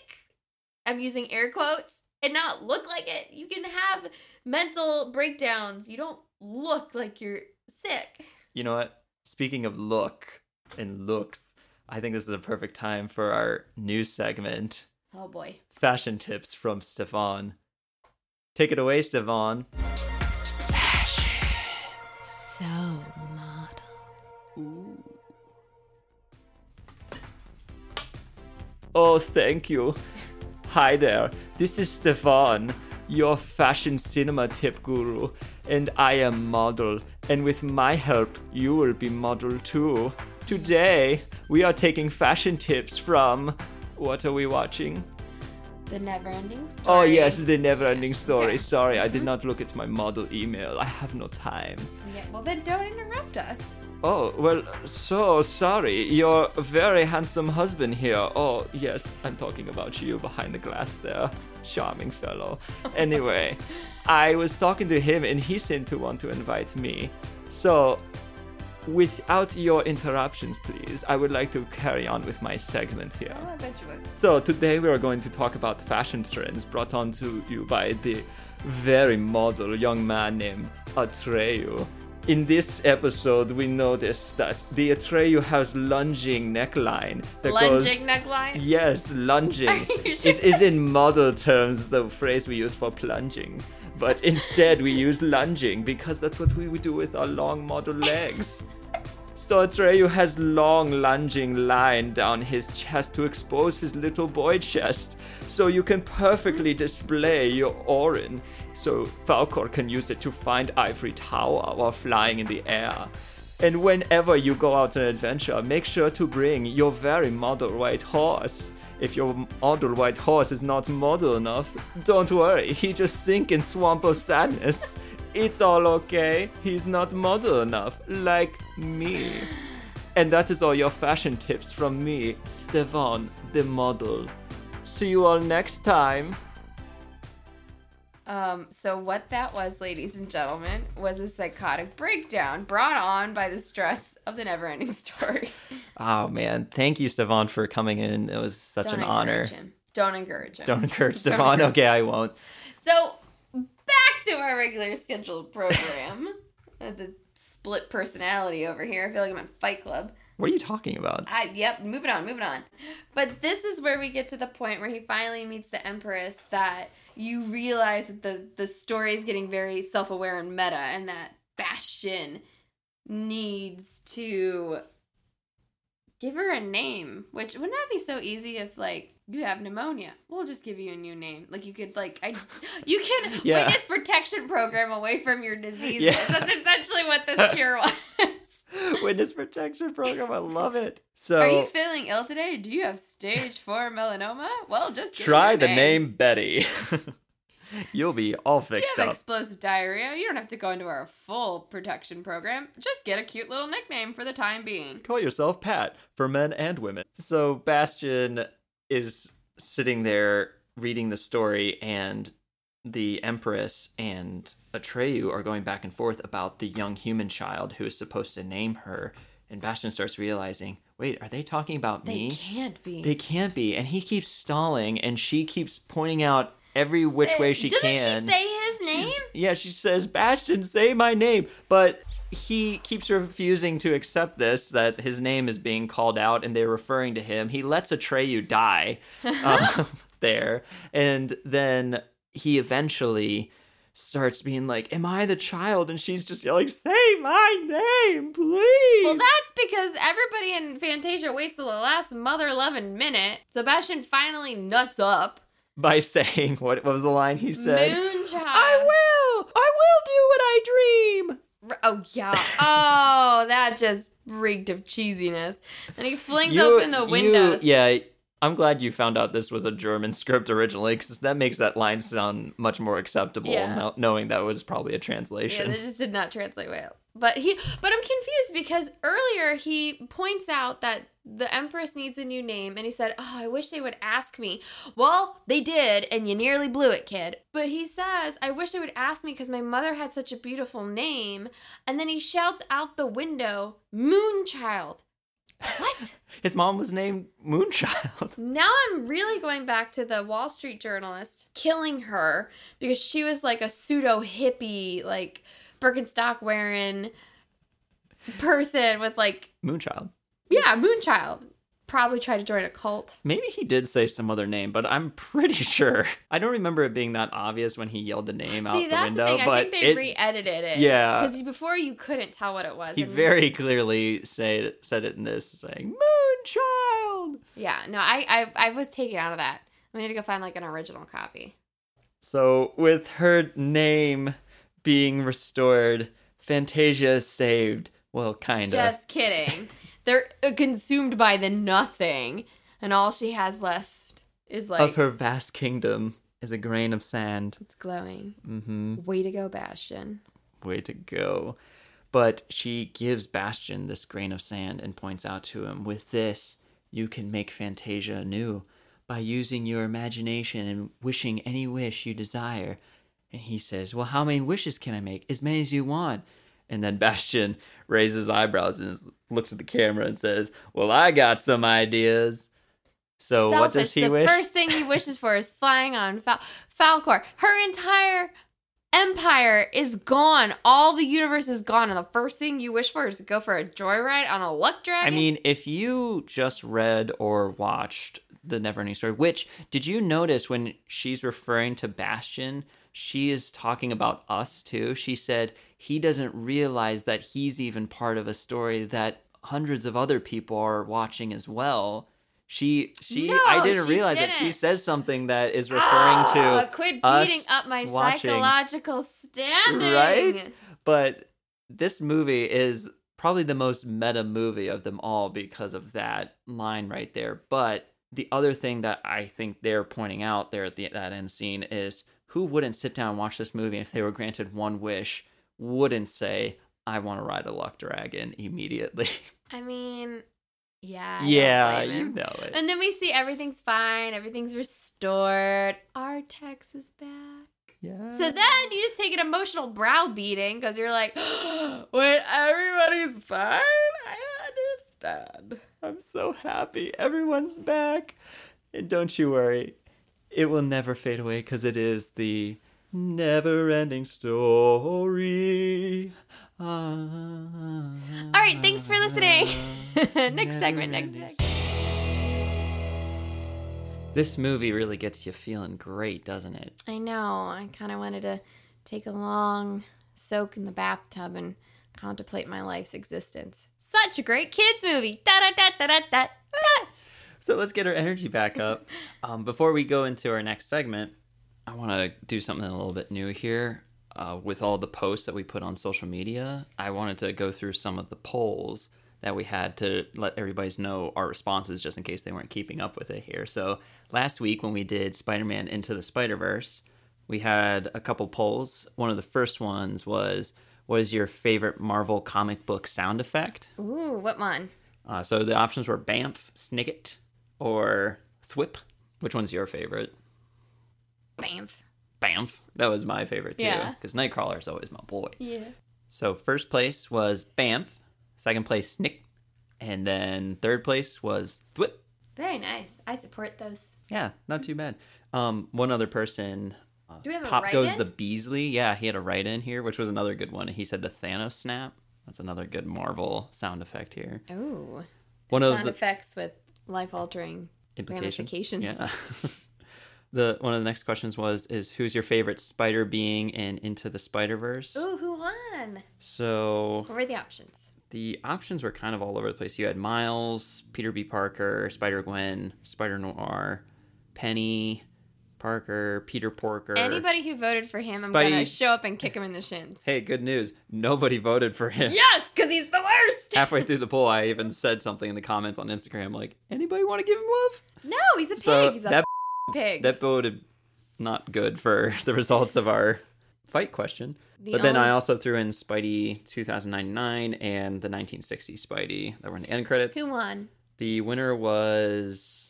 I'm using air quotes and not look like it. You can have mental breakdowns. You don't look like you're sick. You know what? Speaking of look and looks, I think this is a perfect time for our new segment Oh boy. fashion tips from Stefan. Take it away, Stefan. Oh, thank you. Hi there. This is Stefan. your fashion cinema tip guru, and I am model. And with my help, you will be model too. Today, we are taking fashion tips from. What are we watching? The never ending oh, story. Oh, yes, the never ending story. Sorry, I did mm-hmm. not look at my model email. I have no time. Yeah, well, then don't interrupt us. Oh, well, so sorry. Your very handsome husband here. Oh, yes, I'm talking about you behind the glass there. Charming fellow. Anyway, I was talking to him and he seemed to want to invite me. So, without your interruptions, please, I would like to carry on with my segment here. Oh, I bet you would. So today we are going to talk about fashion trends brought on to you by the very model young man named Atreyu. In this episode, we notice that the Atreyu has lunging neckline that Lunging goes. neckline? Yes, lunging. Are you sure It is in model terms the phrase we use for plunging, but instead we use lunging because that's what we would do with our long model legs. So Atreyu has long lunging line down his chest to expose his little boy chest, so you can perfectly display your Auryn, so Falkor can use it to find Ivory Tower while flying in the air. And whenever you go out on an adventure, make sure to bring your very model white horse. If your model white horse is not model enough, don't worry, he just sink in swamp of sadness. It's all okay. He's not model enough, like me. And that is all your fashion tips from me, Stefan, the model. See you all next time. Um, so what that was, ladies and gentlemen, was a psychotic breakdown brought on by the stress of the never-ending story. Oh man, thank you, Stefan, for coming in. It was such Don't an honor. him. Don't encourage him. Don't encourage Don't Stefan. encourage Okay, I won't. So back to our regular scheduled program. Uh, the split personality over here. I feel like I'm in Fight Club. What are you talking about? I yep, moving on, moving on. But this is where we get to the point where he finally meets the Empress that you realize that the the story is getting very self-aware and meta and that Bastian needs to give her a name, which wouldn't that be so easy if like you have pneumonia. We'll just give you a new name. Like you could like I you can Yeah. witness protection program away from your diseases. Yeah. That's essentially what this cure was. Witness protection program. I love it. So Are you feeling ill today? Do you have stage four melanoma? Well, just try the your name Betty. You'll be all fixed have up. explosive diarrhea? You don't have to go into our full protection program. Just get a cute little nickname for the time being. Call yourself Pat for men and women. So Bastian is sitting there reading the story, and the Empress and Atreyu are going back and forth about the young human child who is supposed to name her. And Bastian starts realizing, wait, are they talking about They me? They can't be. They can't be. And he keeps stalling, and she keeps pointing out every which way she Doesn't can. she say his name? She's- yeah, she says, Bastian, say my name. But he keeps refusing to accept this, that his name is being called out and they're referring to him. He lets Atreyu die um, there. And then he eventually starts being like, Am I the child? And she's just yelling, Say my name, please. Well, that's because everybody in Fantasia wasted the last mother loving minute. Sebastian finally nuts up. By saying, what, what was the line he said? Moonchild. I will! I will do what I dream! Oh yeah. Oh, that just reeked of cheesiness. And he flings You- open the you- windows. yeah, I'm glad you found out this was a German script originally, because that makes that line sound much more acceptable, Yeah. no- knowing that was probably a translation. Yeah, they just did not translate well. But he, but I'm confused because earlier he points out that the Empress needs a new name, and he said, "Oh, I wish they would ask me." Well, they did, and you nearly blew it, kid. But he says, "I wish they would ask me because my mother had such a beautiful name." And then he shouts out the window, "Moonchild." What? His mom was named Moonchild. Now I'm really going back to the Wall Street journalist killing her because she was like a pseudo hippie, like Birkenstock wearing person with like, Moonchild. yeah, Moonchild. Probably tried to join a cult. Maybe he did say some other name, but I'm pretty sure. I don't remember it being that obvious when he yelled the name out See, the window, the thing. I but think they it, re-edited it. Yeah. because before you couldn't tell what it was. he and- very clearly said said it in this, saying Moonchild. yeah. No, I, I I was taken out of that. We need to go find like an original copy. So, with her name being restored, Fantasia is saved. Well, kinda. Just kidding. They're uh, consumed by the nothing, and all she has left is like of her vast kingdom is a grain of sand. it's glowing. Mm-hmm. Way to go, Bastian. Way to go. But she gives Bastian this grain of sand and points out to him, with this, you can make Fantasia anew by using your imagination and wishing any wish you desire. And he says, Well, how many wishes can I make? As many as you want. And then Bastian raises eyebrows and looks at the camera and says, Well, I got some ideas. So what does he the wish? first thing he wishes for is flying on Fal- Falkor. Her entire empire is gone. All the universe is gone, and the first thing you wish for is to go for a joyride on a luck dragon. I mean, if you just read or watched the Neverending Story, which did you notice when she's referring to Bastian, she is talking about us too. She said he doesn't realize that he's even part of a story that hundreds of other people are watching as well. She she No, I didn't she realize that she didn't. says something that is referring Ah, to quit us beating up my watching. psychological standing. Right? But this movie is probably the most meta movie of them all because of that line right there. But the other thing that I think they're pointing out there at the, that end scene is who wouldn't sit down and watch this movie if they were granted one wish, wouldn't say, I want to ride a luck dragon immediately. I mean, yeah. I yeah, you know it. And then we see everything's fine, everything's restored. Artax is back. yeah. So then you just take an emotional brow beating because you're like, when everybody's fine, I understand. I'm so happy. Everyone's back. And don't you worry, it will never fade away because it is the never ending story. All All right, thanks for listening. next segment, next segment. This movie really gets you feeling great, doesn't it? I know. I kind of wanted to take a long soak in the bathtub and contemplate my life's existence. Such a great kids movie. Da da da da da da. So let's get our energy back up. Um, before we go into our next segment, I want to do something a little bit new here. Uh, with all the posts that we put on social media, I wanted to go through some of the polls that we had to let everybody know our responses just in case they weren't keeping up with it here. So last week when we did Spider Man Into the Spider Verse, we had a couple polls. One of the first ones was, What is your favorite Marvel comic book sound effect? Ooh, what one? Uh, so the options were Bamf, Snigget, or Thwip. Which one's your favorite? Bamf. Bamf. That was my favorite too. Yeah. Because Nightcrawler is always my boy. Yeah. So first place was Bamf, second place Snikt, and then third place was Thwip. Very nice. I support those. Yeah, not too bad. Um, one other person. Uh, Do we have a Pop goes the Beasley. Yeah, he had a write in here, which was another good one. He said the Thanos snap. That's another good Marvel sound effect here. Ooh. One of the effects with life altering ramifications. Yeah. the one of the next questions was is who's your favorite spider being in Into the Spider Verse? Ooh, who won? So What were the options? the options were kind of all over the place. You had Miles, Peter B. Parker, Spider Gwen, Spider Noir, Penny, Parker, Peter Porker. Anybody who voted for him, I'm gonna show up and kick him in the shins. Hey, good news. Nobody voted for him. Yes, because he's the worst. Halfway through the poll, I even said something in the comments on Instagram like, anybody want to give him love? No, he's a pig. So he's a that pig. that voted not good for the results of our fight question. The but then I also threw in Spidey 2099 and the 1960 Spidey that were in the end credits. who won? The winner was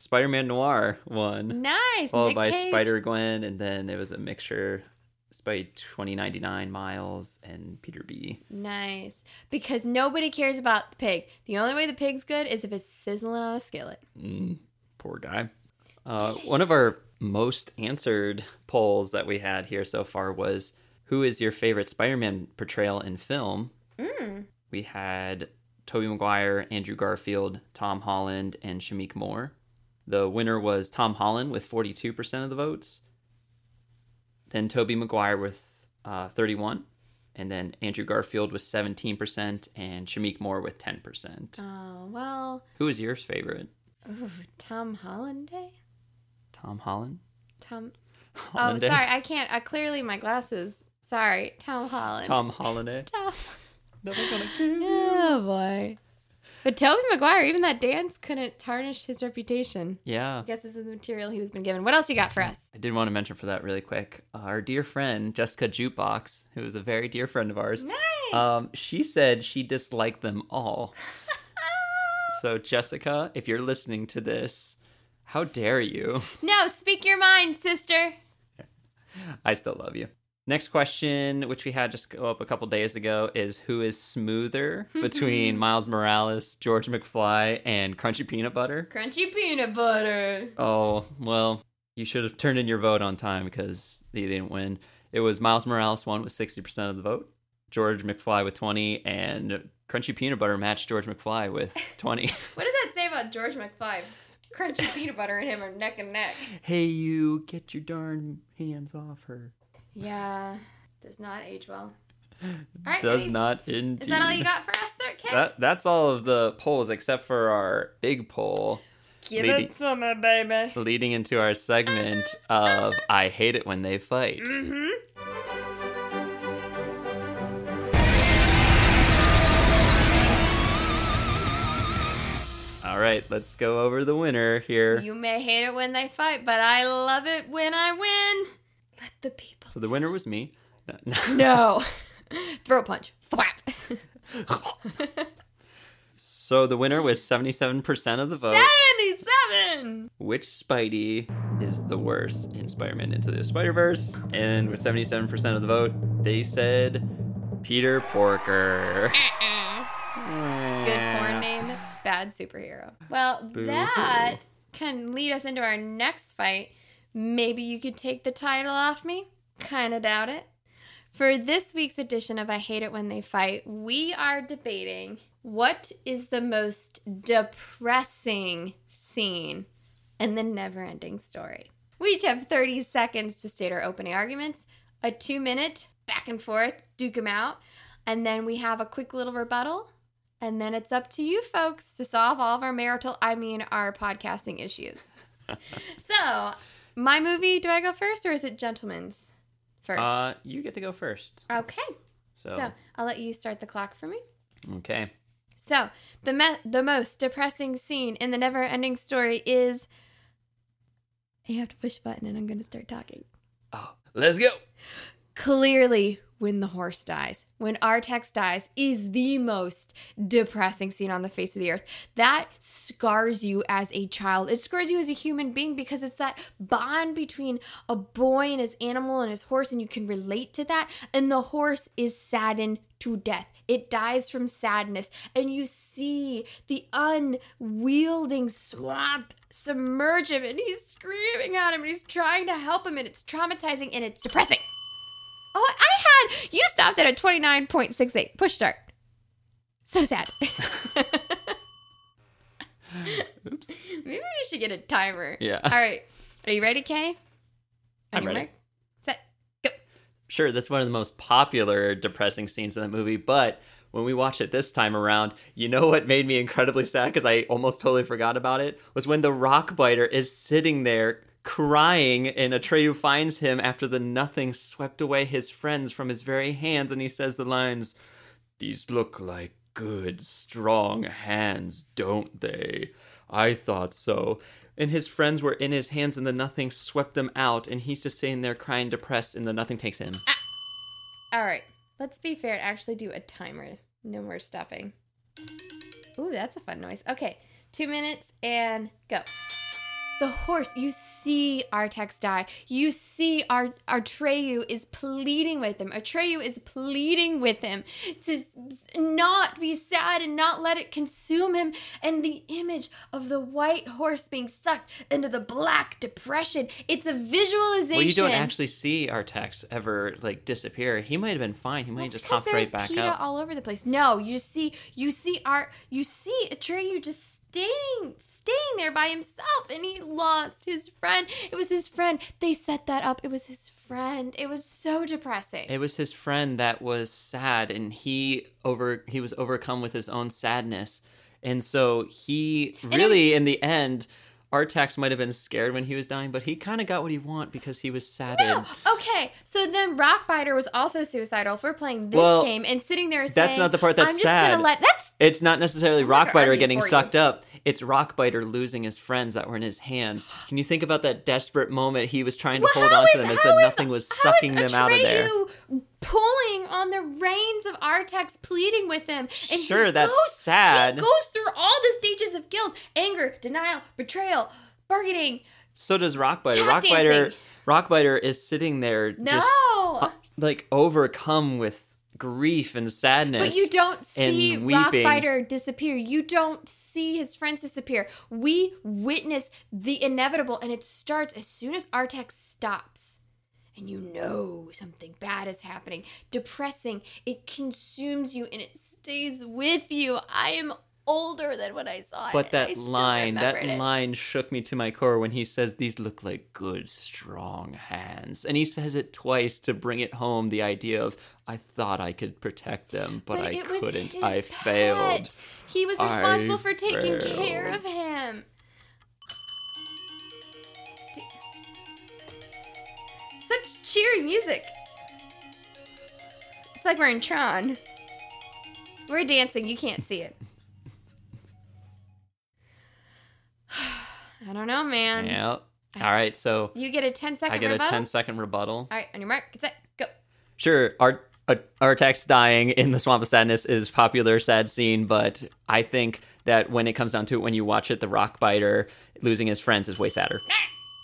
Spider-Man Noir won, Nice. followed Nick by Cage. Spider Gwen, and then it was a mixture. Spidey 2099, Miles, and Peter B. Nice. Because nobody cares about the pig. The only way the pig's good is if it's sizzling on a skillet. Mm, poor guy. Uh, one of our most answered polls that we had here so far was who is your favorite Spider-Man portrayal in film? Mm. We had Tobey Maguire, Andrew Garfield, Tom Holland, and Shameik Moore. The winner was Tom Holland with 42% of the votes. Then Tobey Maguire with uh, 31, and then Andrew Garfield with 17%, and Shameik Moore with 10%. Oh, well. Who is your favorite? Ooh, Tom Hollanday? Tom Holland? Tom. Oh, sorry, I can't. Uh, clearly, my glasses. Sorry, Tom Holland. Tom Holland. Tom. Never gonna kill. Oh boy. But Tobey Maguire, even that dance couldn't tarnish his reputation. Yeah. I guess this is the material he was been given. What else you got for us? I did want to mention for that really quick. Our dear friend Jessica Jukebox, who is a very dear friend of ours, Nice. um, she said she disliked them all. So Jessica, if you're listening to this, how dare you? no, speak your mind, sister. I still love you. Next question, which we had just go up a couple days ago, is who is smoother hmm. between Miles Morales, George McFly, and Crunchy Peanut Butter? Crunchy peanut butter. Oh, well, you should have turned in your vote on time because you didn't win. It was Miles Morales won with 60% of the vote, George McFly with 20, and Crunchy Peanut Butter matched George McFly with 20. What does that say about George McFly? Crunchy peanut butter and him are neck and neck. hey, you, get your darn hands off her. Yeah, does not age well. All right, Does Eddie. not indeed. Is that all you got for us, sir? Kid? That, that's all of the polls except for our big poll Give Lady- it to me, baby. leading into our segment of I hate it when they fight. Mm-hmm. All right, let's go over the winner here. You may hate it when they fight, but I love it when I win. Let the people. So the winner was me. No. Throw a punch. Thwap. So the winner was 77% of the vote. 77! Which Spidey is the worst in Spider-Man Into the Spider-Verse? And with 77% of the vote, they said Peter Porker. Uh-uh. Good porn name, bad superhero. Well, Boo-hoo. that can lead us into our next fight. Maybe you could take the title off me? Kinda doubt it. For this week's edition of I Hate It When They Fight, we are debating what is the most depressing scene in the never ending story. We each have 30 seconds to state our opening arguments, a two minute back and forth, duke them out, and then we have a quick little rebuttal. And then it's up to you folks to solve all of our marital, I mean, our podcasting issues. so, my movie, do I go first or is it Gentleman's first? Uh, you get to go first. okay. So, So, I'll let you start the clock for me. okay. So, the me- the most depressing scene in the never ending story is. You have to push a button and I'm going to start talking. Oh, let's go. Clearly, when the horse dies, when Artax dies, is the most depressing scene on the face of the earth. That scars you as a child. It scars you as a human being because it's that bond between a boy and his animal and his horse, and you can relate to that. And the horse is saddened to death. It dies from sadness, and you see the unwielding swamp submerge him, and he's screaming at him, and he's trying to help him, and it's traumatizing and it's depressing. Oh, I had you stopped at a twenty nine point six eight. Push start. So sad. Oops. Maybe we should get a timer. Yeah. All right. Are you ready, Kay? I'm ready. mark? Set. Go. Sure, that's one of the most popular depressing scenes in the movie, but when we watched it this time around, you know what made me incredibly sad because I almost totally forgot about it was when the rock biter is sitting there crying and Atreyu finds him after the nothing swept away his friends from his very hands and he says the lines, These look like good, strong hands, don't they? I thought so. And his friends were in his hands and the nothing swept them out and he's just sitting there crying depressed and the nothing takes him. Ah! All right. Let's be fair and actually do a timer. No more stopping. Ooh, that's a fun noise. Okay. Two minutes and go. The horse, you see Artax die. You see Ar- Atreyu is pleading with him. Atreyu is pleading with him to not be sad and not let it consume him. And the image of the white horse being sucked into the black depression, it's a visualization. Well, you don't actually see Artax ever like disappear. He might have been fine. He might have just hopped right there's back PETA out. all over the place. No, you see, you see art, you see Atreyu just staying, staying there by himself, and he lost his friend. It was his friend. They set that up. It was his friend. It was so depressing. It was his friend that was sad, and he over he was overcome with his own sadness, and so he really, in the end, Artax might have been scared when he was dying, but he kind of got what he want because he was saddened. No. Okay, so then Rockbiter was also suicidal for playing this Well, game and sitting there saying, that's not the part that's I'm just sad. gonna let that's It's not necessarily I'm not gonna Rockbiter getting for you. sucked up. It's Rockbiter losing his friends that were in his hands. Can you think about that desperate moment he was trying to Well, hold on to them as is- nothing was sucking them out of there? Pulling on the reins of Artax, pleading with him. And he Sure, that's goes- sad. He goes through all the stages of guilt: anger, denial, betrayal, bargaining. So does Rockbiter. Rockbiter. Rockbiter is sitting there No, just uh, like overcome with grief and sadness. but you don't see. Rockbiter disappear. You don't see his friends disappear. We witness the inevitable, and it starts as soon as Artax stops. And you know something bad is happening. Depressing. It consumes you and it stays with you. I am older than when I saw it. But that line, that it. line shook me to my core when he says these look like good, strong hands. And he says it twice to bring it home the idea of I thought I could protect them, but, I couldn't. I pet. failed. He was I responsible for taking care of him. Such cheery music. It's like we're in Tron. We're dancing, you can't see it. I don't know, man. Yeah. All right, so You get a 10 second I get a rebuttal. 10 second rebuttal. All right, on your mark, get set, go. Sure, our uh, Artax dying in the swamp of sadness is popular sad scene, but I think that when it comes down to it, when you watch it, the rock biter losing his friends is way sadder.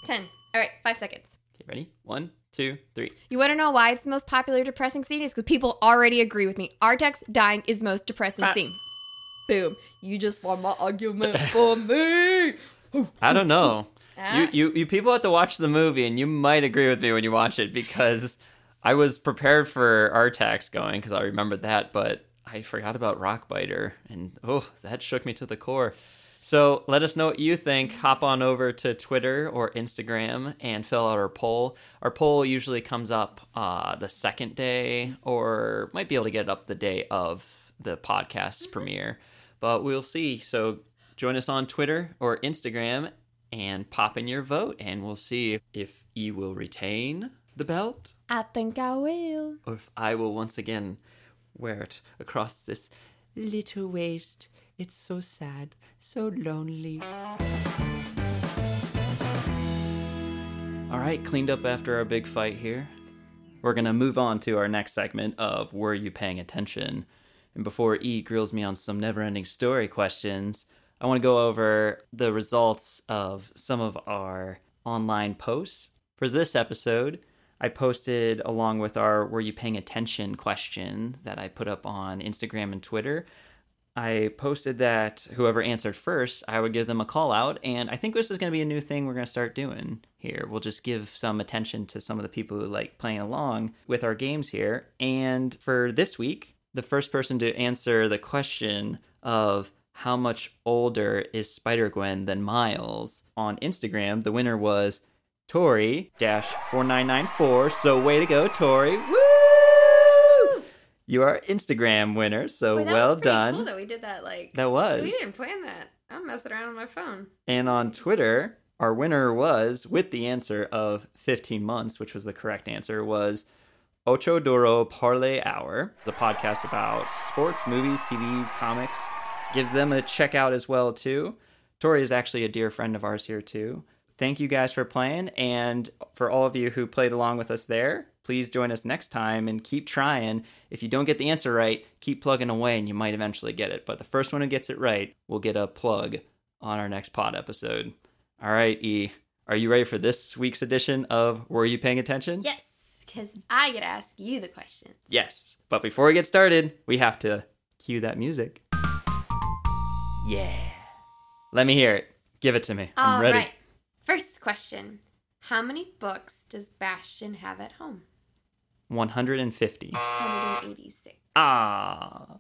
10. All right, five seconds. Okay, ready? One, two, three. You want to know why it's the most popular depressing scene? Is because people already agree with me. Artax dying is the most depressing Ah. scene. Boom. You just won my argument for me. I don't know. Ah. you, you you people have to watch the movie, and you might agree with me when you watch it because I was prepared for Artax going because I remembered that, but I forgot about Rockbiter, and oh, that shook me to the core. So let us know what you think. Hop on over to Twitter or Instagram and fill out our poll. Our poll usually comes up uh, the second day, or might be able to get it up the day of the podcast's premiere, but we'll see. So join us on Twitter or Instagram and pop in your vote, and we'll see if you will retain the belt I think I will. or if I will once again wear it across this little waist. It's so sad, so lonely. All right, cleaned up after our big fight here. We're going to move on to our next segment of Were You Paying Attention? And before E grills me on some never ending story questions, I want to go over the results of some of our online posts. For this episode, I posted along with our Were You Paying Attention question that I put up on Instagram and Twitter. I posted that whoever answered first, I would give them a call out. And I think this is going to be a new thing we're going to start doing here. We'll just give some attention to some of the people who like playing along with our games here. And for this week, the first person to answer the question of how much older is Spider Gwen than Miles on Instagram, the winner was Tori dash four nine nine four. So way to go, Tori! Woo! You are Instagram winner. So Wait, well done. Cool that we did that. Like That was. We didn't plan that. I'm messing around on my phone. And on Twitter, our winner was, with the answer of 15 months, which was the correct answer, was Ocho Duro Parlay Hour, the podcast about sports, movies, TVs, comics. Give them a check out as well, too. Tori is actually a dear friend of ours here, too. Thank you guys for playing. And for all of you who played along with us there, please join us next time and keep trying. If you don't get the answer right, keep plugging away and you might eventually get it. But the first one who gets it right will get a plug on our next pod episode. All right, E, are you ready for this week's edition of Were You Paying Attention? Yes, because I get to ask you the question. Yes. But before we get started, we have to cue that music. Yeah. Let me hear it. Give it to me. I'm All ready. right. First question: How many books does Bastian have at home? 150. 186. Ah.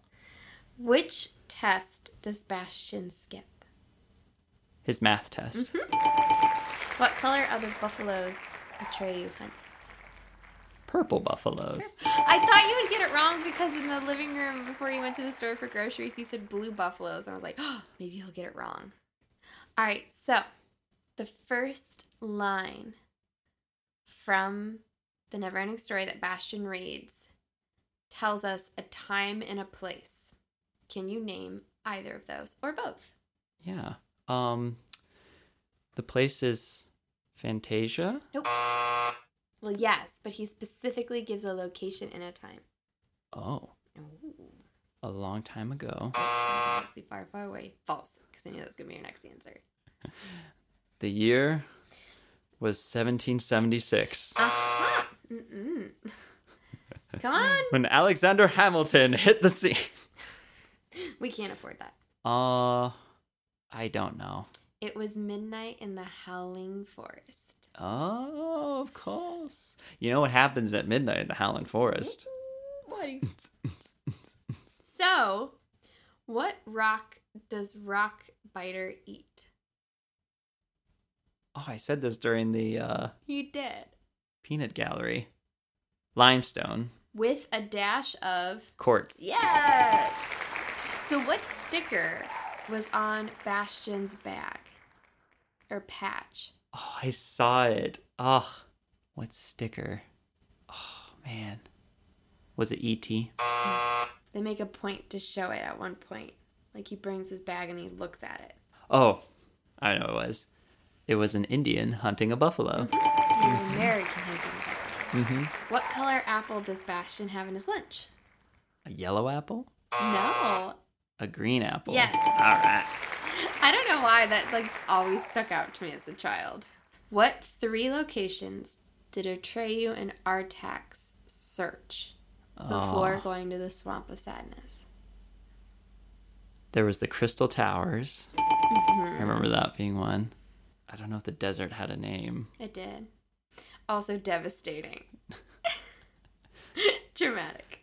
Which test does Bastian skip? His math test. Mm-hmm. What color are the buffaloes Atreyu hunts? Purple buffaloes. I thought you would get it wrong because in the living room before you went to the store for groceries, you said blue buffaloes, and I was like, oh, maybe he'll get it wrong. All right, so The first line from the Neverending Story that Bastian reads tells us a time and a place. Can you name either of those or both? Yeah. Um the place is Fantasia? Nope. Well, yes, but he specifically gives a location and a time. Oh, Ooh. a long time ago. Galaxy far, far away. False, because I knew that was going to be your next answer. The year was 1776. Aha! Mm-mm. Come on! When Alexander Hamilton hit the scene. We can't afford that. Uh I don't know. It was midnight in the Howling Forest. Oh, of course. You know what happens at midnight in the Howling Forest? What? So, what rock does Rock Biter eat? Oh, I said this during the uh, You did. Peanut gallery. Limestone. With a dash of. Quartz. Yes! So, what sticker was on Bastian's bag? Or patch? Oh, I saw it. Oh, what sticker? Oh, man. Was it E.T.? They make a point to show it at one point. Like he brings his bag and he looks at it. Oh, I know it was. It was an Indian hunting a buffalo. American hunting Mm-hmm. What color apple does Bastian have in his lunch? A yellow apple? No. A green apple? Yes. All right. I don't know why that like always stuck out to me as a child. What three locations did Atreyu and Artax search before Oh, going to the Swamp of Sadness? there was the Crystal Towers. I remember that being one. I don't know if the desert had a name. It did. Also devastating. Dramatic.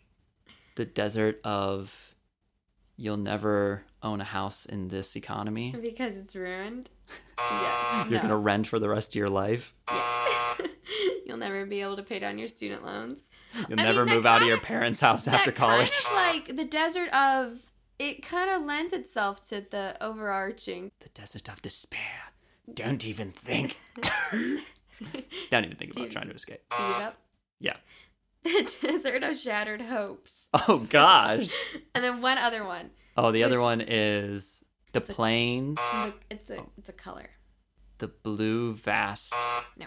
The desert of you'll never own a house in this economy. Because it's ruined. Yes. You're no. gonna rent for the rest of your life. Yes. You'll never be able to pay down your student loans. You'll I never mean, move out of your parents' house after college. Kind of like the desert of it kind of lends itself to the overarching. the desert of despair. Don't even think. Don't even think about trying to escape. Do you give up? Yeah. The desert of shattered hopes. Oh gosh. And then one other one. Oh, the other one is the plains, The- It's a it's a color. the blue vast, No.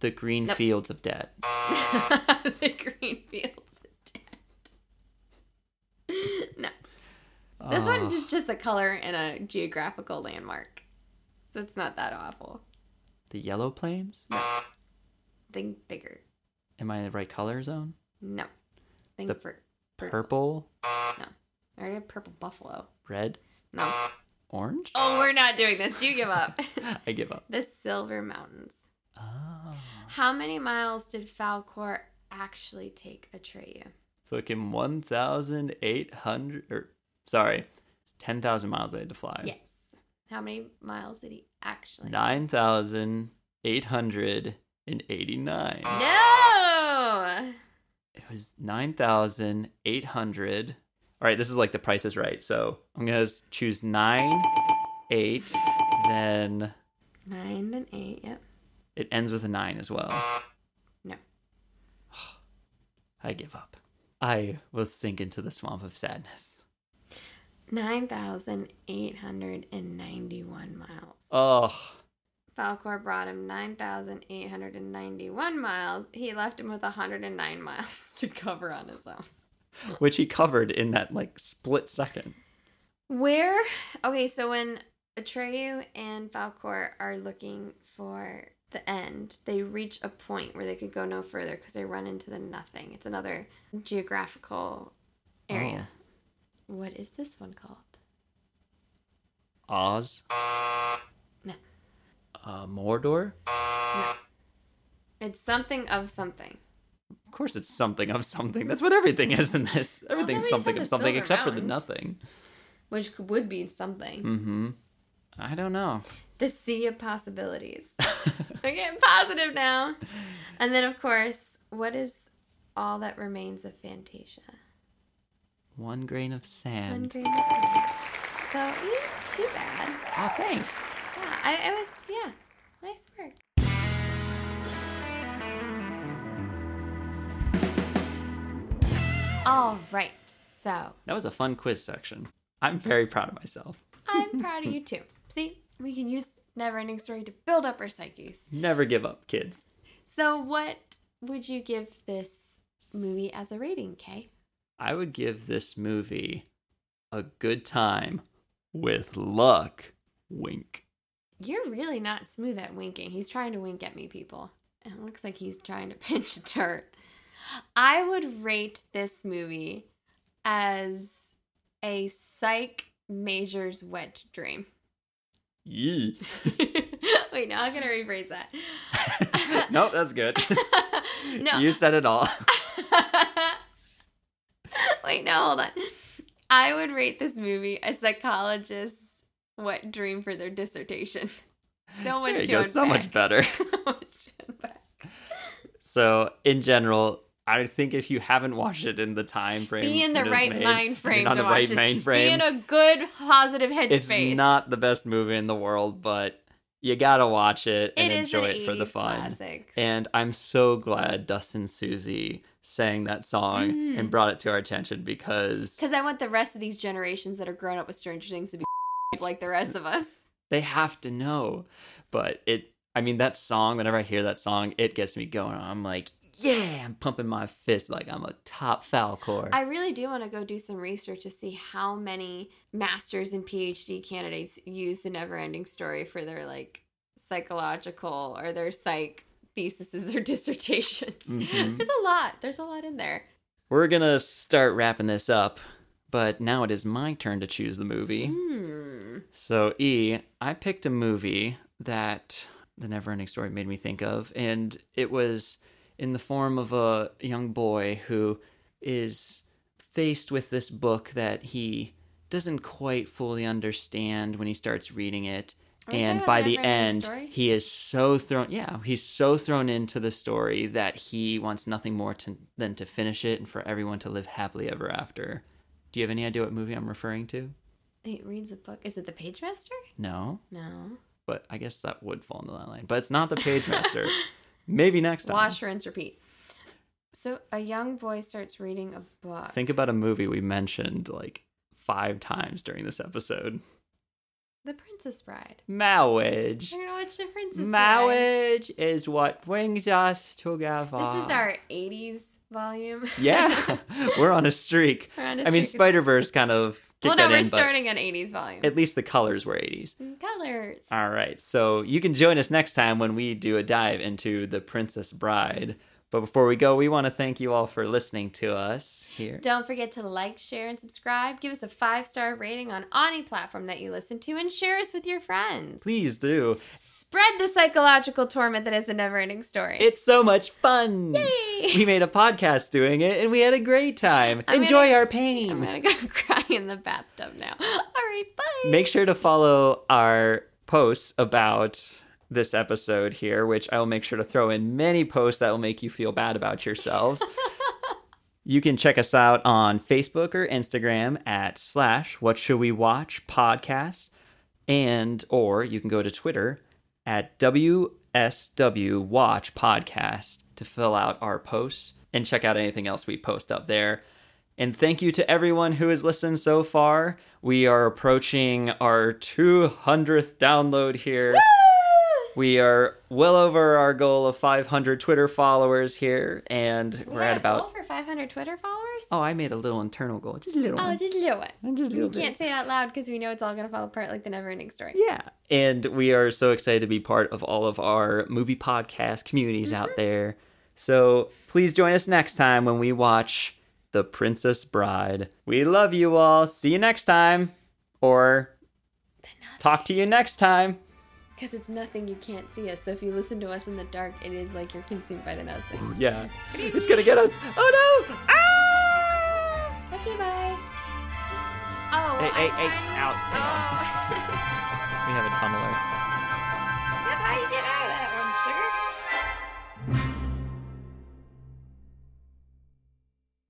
the green Nope. fields of dead. the green fields of dead. No. This one Oh, is just a color and a geographical landmark. So it's not that awful. The yellow plains. No. Uh, think bigger. Am I in the right color zone? No. Think The for purple. Uh, purple, I already have purple buffalo. red, No. orange. Oh, we're not doing this. Do you give up? I give up. the Silver Mountains. Oh. How many miles did Falkor actually take Atreyu? Took him 1,800, or sorry, it's 10,000 miles they had to fly. Yes. How many miles did he actually? 9,889. Uh, no. It was 9,800. All right, this is like the price is right. So I'm going to choose 9, 8, then Nine and eight. Yep. it ends with a 9 as well. Uh. No. I give up. I will sink into the swamp of sadness. Nine thousand eight hundred and ninety-one miles. Oh, Falkor brought him 9,891 miles. He left him with 109 miles to cover on his own. which he covered in that like split second. Where? Okay, so when Atreyu and Falkor are looking for the end, they reach a point where they could go no further because they run into the nothing. It's another geographical area. Oh. What is this one called? Oz. No. Uh, Mordor. It's something of something. Of course, it's something of something. That's what everything is in this. Everything's nobody something of something Silver except for the nothing. Which would be something. Mm-hmm. I don't know. The sea of possibilities. We're getting positive now. And then, of course, what is all that remains of Fantasia? One grain of One sand. grain of sand. So, yeah, too bad. Oh, thanks. Yeah, I, I was, yeah. Nice work. All right. So That was a fun quiz section. I'm very proud of myself. I'm proud of you too. See, we can use Neverending Story to build up our psyches. Never give up, kids. So, what would you give this movie as a rating, Kay? I would give this movie a good time with luck. Wink. You're really not smooth at winking. He's trying to wink at me, people. It looks like he's trying to pinch dirt. I would rate this movie as a psych major's wet dream. Yee. Wait, now I'm gonna rephrase that. nope, that's good. no. You said it all. Wait, no, hold on. I would rate this movie a psychologist's wet dream for their dissertation. So much There you go, so much better. So much to unpack. So, in general, I think if you haven't watched it in the time frame, Be in the right made, mind frame on the right mind Be in a good, positive it's not the best movie in the world, but you gotta watch it and It enjoy an it for the 80s fun. classic. And I'm so glad Dustin Susie sang that song Mm. and brought it to our attention because Because I want the rest of these generations that are grown up with Stranger Things to be like the rest of us. they have to know. But it, I mean, that song, whenever I hear that song, it gets me going. I'm like, yeah, I'm pumping my fist like I'm a top Falkor. I really do want to go do some research to see how many masters and PhD candidates use the never ending story for their like psychological or their psych theses or dissertations. Mhm. There's a lot. There's a lot in there. We're gonna start wrapping this up, but now it is my turn to choose the movie. Hmm. So, E, I picked a movie that the Neverending Story made me think of, and it was in the form of a young boy who is faced with this book that he doesn't quite fully understand when he starts reading it. Are And by the end, Story? he is so thrown. Yeah, he's so thrown into the story that he wants nothing more to, than to finish it and for everyone to live happily ever after. Do you have any idea what movie I'm referring to? He reads a book. Is it the Page Master? No No. but I guess that would fall into that line. But it's not the Page Master. Maybe next time. Wash, rinse, repeat. So a young boy starts reading a book. Think about a movie we mentioned like five times during this episode. the Princess Bride. Marriage. We're gonna watch the Princess Bride. Marriage is what brings us together. This is our '80s volume. yeah. we're on a streak. We're on a I mean, streak. Spider Verse kind of Well, no, we're in, starting an '80s volume. at least the colors were 80s. Mm, colors. All right, so you can join us next time when we do a dive into The Princess Bride. But before we go, we want to thank you all for listening to us here. Don't forget to like, share, and subscribe. Give us a five star rating on any platform that you listen to, and share us with your friends. Please do. Spread the psychological torment that is a never ending story. It's so much fun. Yay! We made a podcast doing it and we had a great time. I'm Enjoy gonna- our pain. I'm gonna go cry in the bathtub now. All right, bye. Make sure to follow our posts about this episode here, which I will make sure to throw in many posts that will make you feel bad about yourselves. you can check us out on Facebook or Instagram at slash what should we watch podcast and or you can go to Twitter at WSW Watch Podcast to fill out our posts and check out anything else we post up there. And thank you to everyone who has listened so far. We are approaching our 200th download here. We are well over our goal of 500 Twitter followers here, and We we're at about. goal for 500 Twitter followers. Oh, I made a little internal goal, just a little Oh, one. just a little one. Just a We little bit. can't say it out loud because we know it's all gonna fall apart like the never ending story. Yeah. And we are so excited to be part of all of our movie podcast communities out mm-hmm. there. So please join us next time when we watch The Princess Bride. We love you all. See you next time. Or talk to you next time. Because it's nothing you can't see us. So if you listen to us in the dark, it is like you're consumed by the nothing. Yeah. It's gonna get us. Oh no! Ah! Okay, bye. Oh, Hey, well, hey, hey, out. Oh. We have a tunneler. That's how you get out of that one, sugar.